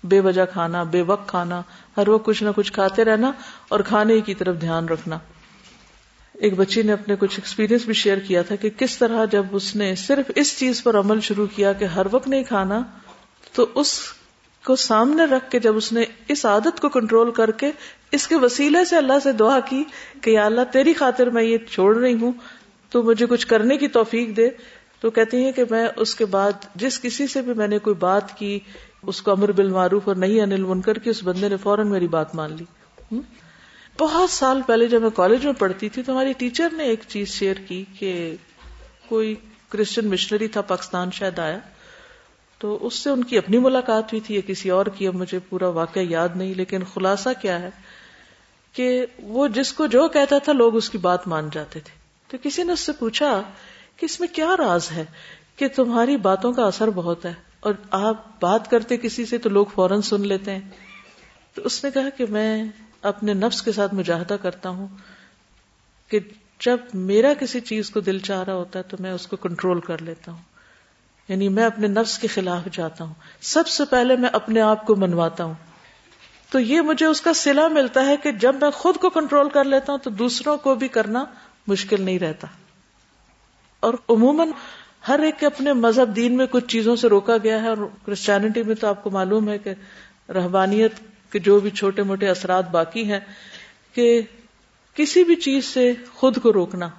بے وجہ کھانا، بے وقت کھانا، ہر وقت کچھ نہ کچھ کھاتے رہنا اور کھانے کی طرف دھیان رکھنا۔ ایک بچی نے اپنے کچھ ایکسپیرینس بھی شیئر کیا تھا کہ کس طرح جب اس نے صرف اس چیز پر عمل شروع کیا کہ ہر وقت نہیں کھانا، تو اس کو سامنے رکھ کے جب اس نے اس عادت کو کنٹرول کر کے اس کے وسیلے سے اللہ سے دعا کی کہ یا اللہ تیری خاطر میں یہ چھوڑ رہی ہوں، تو مجھے کچھ کرنے کی توفیق دے۔ تو کہتی ہیں کہ میں اس کے بعد جس کسی سے بھی میں نے کوئی بات کی، اس کو امر بالمعروف اور نہیں انل منکر کی، اس بندے نے فوراً میری بات مان لی۔ بہت سال پہلے جب میں کالج میں پڑھتی تھی تو ہماری ٹیچر نے ایک چیز شیئر کی کہ کوئی کرسچن مشنری تھا، پاکستان شاید آیا۔ تو اس سے ان کی اپنی ملاقات ہوئی تھی یا کسی اور کی، اب مجھے پورا واقعہ یاد نہیں، لیکن خلاصہ کیا ہے کہ وہ جس کو جو کہتا تھا، لوگ اس کی بات مان جاتے تھے۔ تو کسی نے اس سے پوچھا کہ اس میں کیا راز ہے کہ تمہاری باتوں کا اثر بہت ہے اور آپ بات کرتے کسی سے تو لوگ فوراً سن لیتے ہیں۔ تو اس نے کہا کہ میں اپنے نفس کے ساتھ مجاہدہ کرتا ہوں کہ جب میرا کسی چیز کو دل چاہ رہا ہوتا ہے تو میں اس کو کنٹرول کر لیتا ہوں۔ یعنی میں اپنے نفس کے خلاف جاتا ہوں۔ سب سے پہلے میں اپنے آپ کو منواتا ہوں۔ تو یہ مجھے اس کا سلا ملتا ہے کہ جب میں خود کو کنٹرول کر لیتا ہوں تو دوسروں کو بھی کرنا مشکل نہیں رہتا۔ اور عموماً ہر ایک کے اپنے مذہب دین میں کچھ چیزوں سے روکا گیا ہے اور کرسچینٹی میں تو آپ کو معلوم ہے کہ رہبانیت کہ جو بھی چھوٹے موٹے اثرات باقی ہیں، کہ کسی بھی چیز سے خود کو روکنا،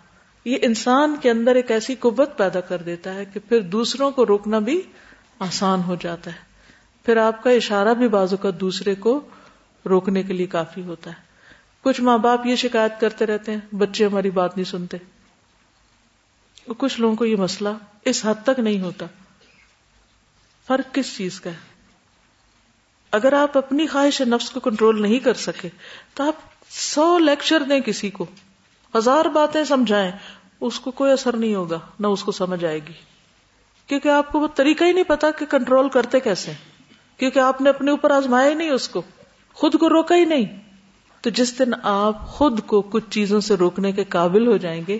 یہ انسان کے اندر ایک ایسی قوت پیدا کر دیتا ہے کہ پھر دوسروں کو روکنا بھی آسان ہو جاتا ہے۔ پھر آپ کا اشارہ بھی بازو کا دوسرے کو روکنے کے لیے کافی ہوتا ہے۔ کچھ ماں باپ یہ شکایت کرتے رہتے ہیں، بچے ہماری بات نہیں سنتے۔ کچھ لوگوں کو یہ مسئلہ اس حد تک نہیں ہوتا۔ فرق کس چیز کا ہے؟ اگر آپ اپنی خواہش نفس کو کنٹرول نہیں کر سکے، تو آپ سو لیکچر دیں کسی کو۔ ہزار باتیں سمجھائیں، اس کو کوئی اثر نہیں ہوگا، نہ اس کو سمجھ آئے گی۔ کیونکہ آپ کو وہ طریقہ ہی نہیں پتا کہ کنٹرول کرتے کیسے۔ کیونکہ آپ نے اپنے اوپر آزمایا ہی نہیں اس کو۔ خود کو روکا ہی نہیں۔ تو جس دن آپ خود کو کچھ چیزوں سے روکنے کے قابل ہو جائیں گے،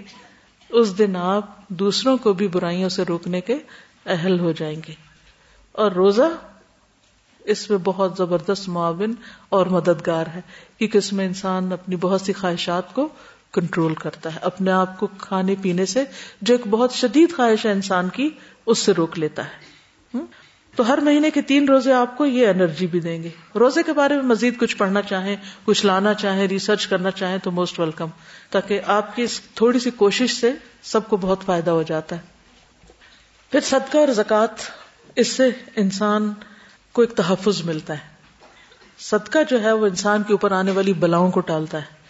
اس دن آپ دوسروں کو بھی برائیوں سے روکنے کے اہل ہو جائیں گے۔ اور روزہ اس میں بہت زبردست معاون اور مددگار ہے، کیونکہ اس میں انسان اپنی بہت سی خواہشات کو کنٹرول کرتا ہے، اپنے آپ کو کھانے پینے سے جو ایک بہت شدید خواہش ہے انسان کی، اس سے روک لیتا ہے۔ تو ہر مہینے کے تین روزے آپ کو یہ انرجی بھی دیں گے۔ روزے کے بارے میں مزید کچھ پڑھنا چاہیں، کچھ لانا چاہیں، ریسرچ کرنا چاہیں تو موسٹ ویلکم، تاکہ آپ کی تھوڑی سی کوشش سے سب کو بہت فائدہ ہو جاتا ہے۔ پھر صدقہ اور زکوٰۃ، اس سے انسان کو ایک تحفظ ملتا ہے۔ صدقہ جو ہے وہ انسان کے اوپر آنے والی بلاؤں کو ٹالتا ہے۔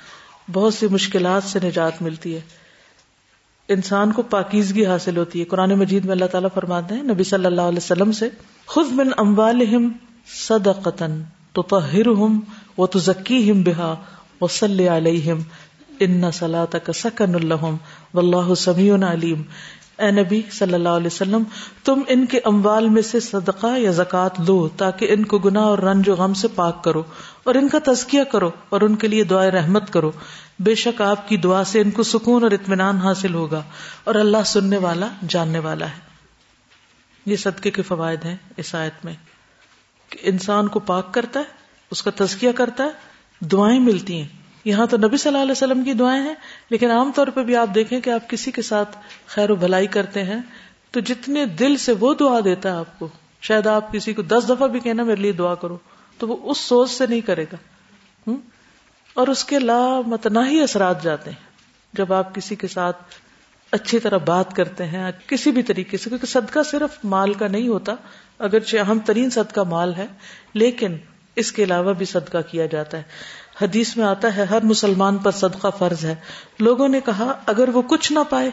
بہت سی مشکلات سے نجات ملتی ہے۔ انسان کو پاکیزگی حاصل ہوتی ہے۔ قرآن مجید میں اللہ تعالیٰ فرماتے ہیں، نبی صلی اللہ علیہ وسلم سے خود من اموالہم صدقتن تطہرہم وہ تو ذکی علیہم، ان سلاۃ کا سکن الحم و اللہ سمیع علیم۔ اے نبی صلی اللہ علیہ وسلم، تم ان کے اموال میں سے صدقہ یا زکوٰۃ لو تاکہ ان کو گناہ اور رنج و غم سے پاک کرو اور ان کا تزکیہ کرو اور ان کے لیے دعائیں رحمت کرو۔ بے شک آپ کی دعا سے ان کو سکون اور اطمینان حاصل ہوگا اور اللہ سننے والا جاننے والا ہے۔ یہ صدقے کے فوائد ہیں اس آیت میں کہ انسان کو پاک کرتا ہے، اس کا تزکیہ کرتا ہے، دعائیں ملتی ہیں۔ یہاں تو نبی صلی اللہ علیہ وسلم کی دعائیں ہیں، لیکن عام طور پہ بھی آپ دیکھیں کہ آپ کسی کے ساتھ خیر و بھلائی کرتے ہیں، تو جتنے دل سے وہ دعا دیتا ہے آپ کو، شاید آپ کسی کو دس دفعہ بھی کہنا میرے لیے دعا کرو، تو وہ اس سوچ سے نہیں کرے گا۔ اور اس کے لا متنا ہی اثرات جاتے ہیں۔ جب آپ کسی کے ساتھ اچھی طرح بات کرتے ہیں، کسی بھی طریقے سے، کیونکہ صدقہ صرف مال کا نہیں ہوتا، اگرچہ اہم ترین صدقہ مال ہے، لیکن اس کے علاوہ بھی صدقہ کیا جاتا ہے۔ حدیث میں آتا ہے، ہر مسلمان پر صدقہ فرض ہے۔ لوگوں نے کہا، اگر وہ کچھ نہ پائے،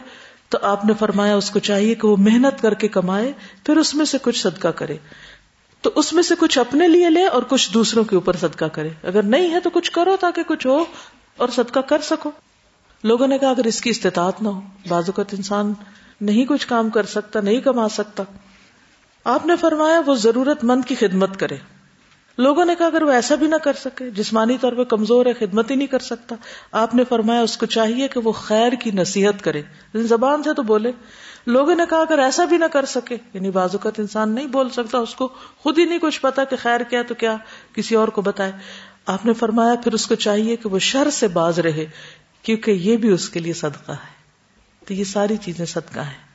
تو آپ نے فرمایا، اس کو چاہیے کہ وہ محنت کر کے کمائے، پھر اس میں سے کچھ صدقہ کرے۔ تو اس میں سے کچھ اپنے لیے لے اور کچھ دوسروں کے اوپر صدقہ کرے۔ اگر نہیں ہے، تو کچھ کرو تاکہ کچھ ہو اور صدقہ کر سکو۔ لوگوں نے کہا، اگر اس کی استطاعت نہ ہو، بعض اوقات انسان نہیں کچھ کام کر سکتا، نہیں کما سکتا۔ آپ نے فرمایا، وہ ضرورت مند کی خدمت کرے۔ لوگوں نے کہا اگر وہ ایسا بھی نہ کر سکے، جسمانی طور پہ کمزور ہے، خدمت ہی نہیں کر سکتا۔ آپ نے فرمایا اس کو چاہیے کہ وہ خیر کی نصیحت کرے۔ زبان سے تو بولے۔ لوگوں نے کہا اگر ایسا بھی نہ کر سکے یعنی بعض اوقات انسان نہیں بول سکتا، اس کو خود ہی نہیں کچھ پتا کہ خیر کیا تو کیا کسی اور کو بتائے۔ آپ نے فرمایا پھر اس کو چاہیے کہ وہ شر سے باز رہے، کیونکہ یہ بھی اس کے لیے صدقہ ہے۔ تو یہ ساری چیزیں صدقہ ہیں۔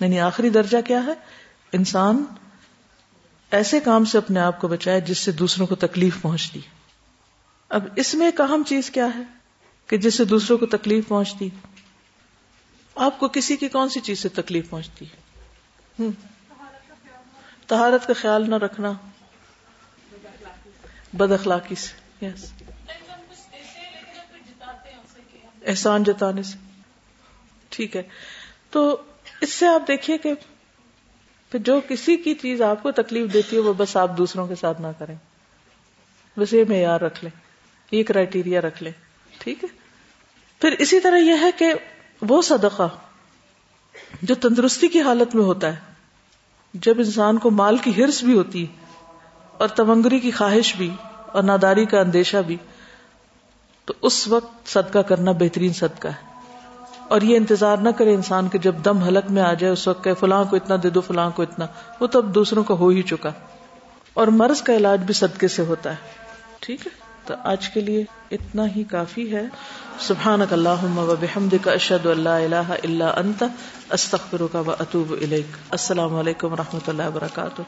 یعنی آخری درجہ کیا ہے؟ انسان ایسے کام سے اپنے آپ کو بچائے جس سے دوسروں کو تکلیف پہنچتی۔ اب اس میں ایک اہم چیز کیا ہے کہ جس سے دوسروں کو تکلیف پہنچتی۔ آپ کو کسی کی کون سی چیز سے تکلیف پہنچتی؟ ہے تہارت کا خیال نہ رکھنا۔ بد اخلاقی سے۔ یس احسان جتانے سے۔ ٹھیک ہے۔ تو اس سے آپ دیکھیے کہ پھر جو کسی کی چیز آپ کو تکلیف دیتی ہے وہ بس آپ دوسروں کے ساتھ نہ کریں۔ بس یہ معیار رکھ لیں۔ یہ کرائٹیریا رکھ لیں۔ ٹھیک ہے؟ پھر اسی طرح یہ ہے کہ وہ صدقہ جو تندرستی کی حالت میں ہوتا ہے، جب انسان کو مال کی ہرس بھی ہوتی اور تمنگری کی خواہش بھی اور ناداری کا اندیشہ بھی، تو اس وقت صدقہ کرنا بہترین صدقہ ہے۔ اور یہ انتظار نہ کرے انسان کے جب دم حلق میں آ جائے اس وقت کہ فلاں کو اتنا دے دو، فلاں کو اتنا۔ وہ تو اب دوسروں کو ہو ہی چکا۔ اور مرض کا علاج بھی صدقے سے ہوتا ہے۔ ٹھیک ہے؟ تو آج کے لیے اتنا ہی کافی ہے۔ سبحان اللہ و بحمد کا اشد اللہ اللہ اللہ انت استخر کا و اطوب السلام علیکم و رحمۃ اللہ وبرکاتہ۔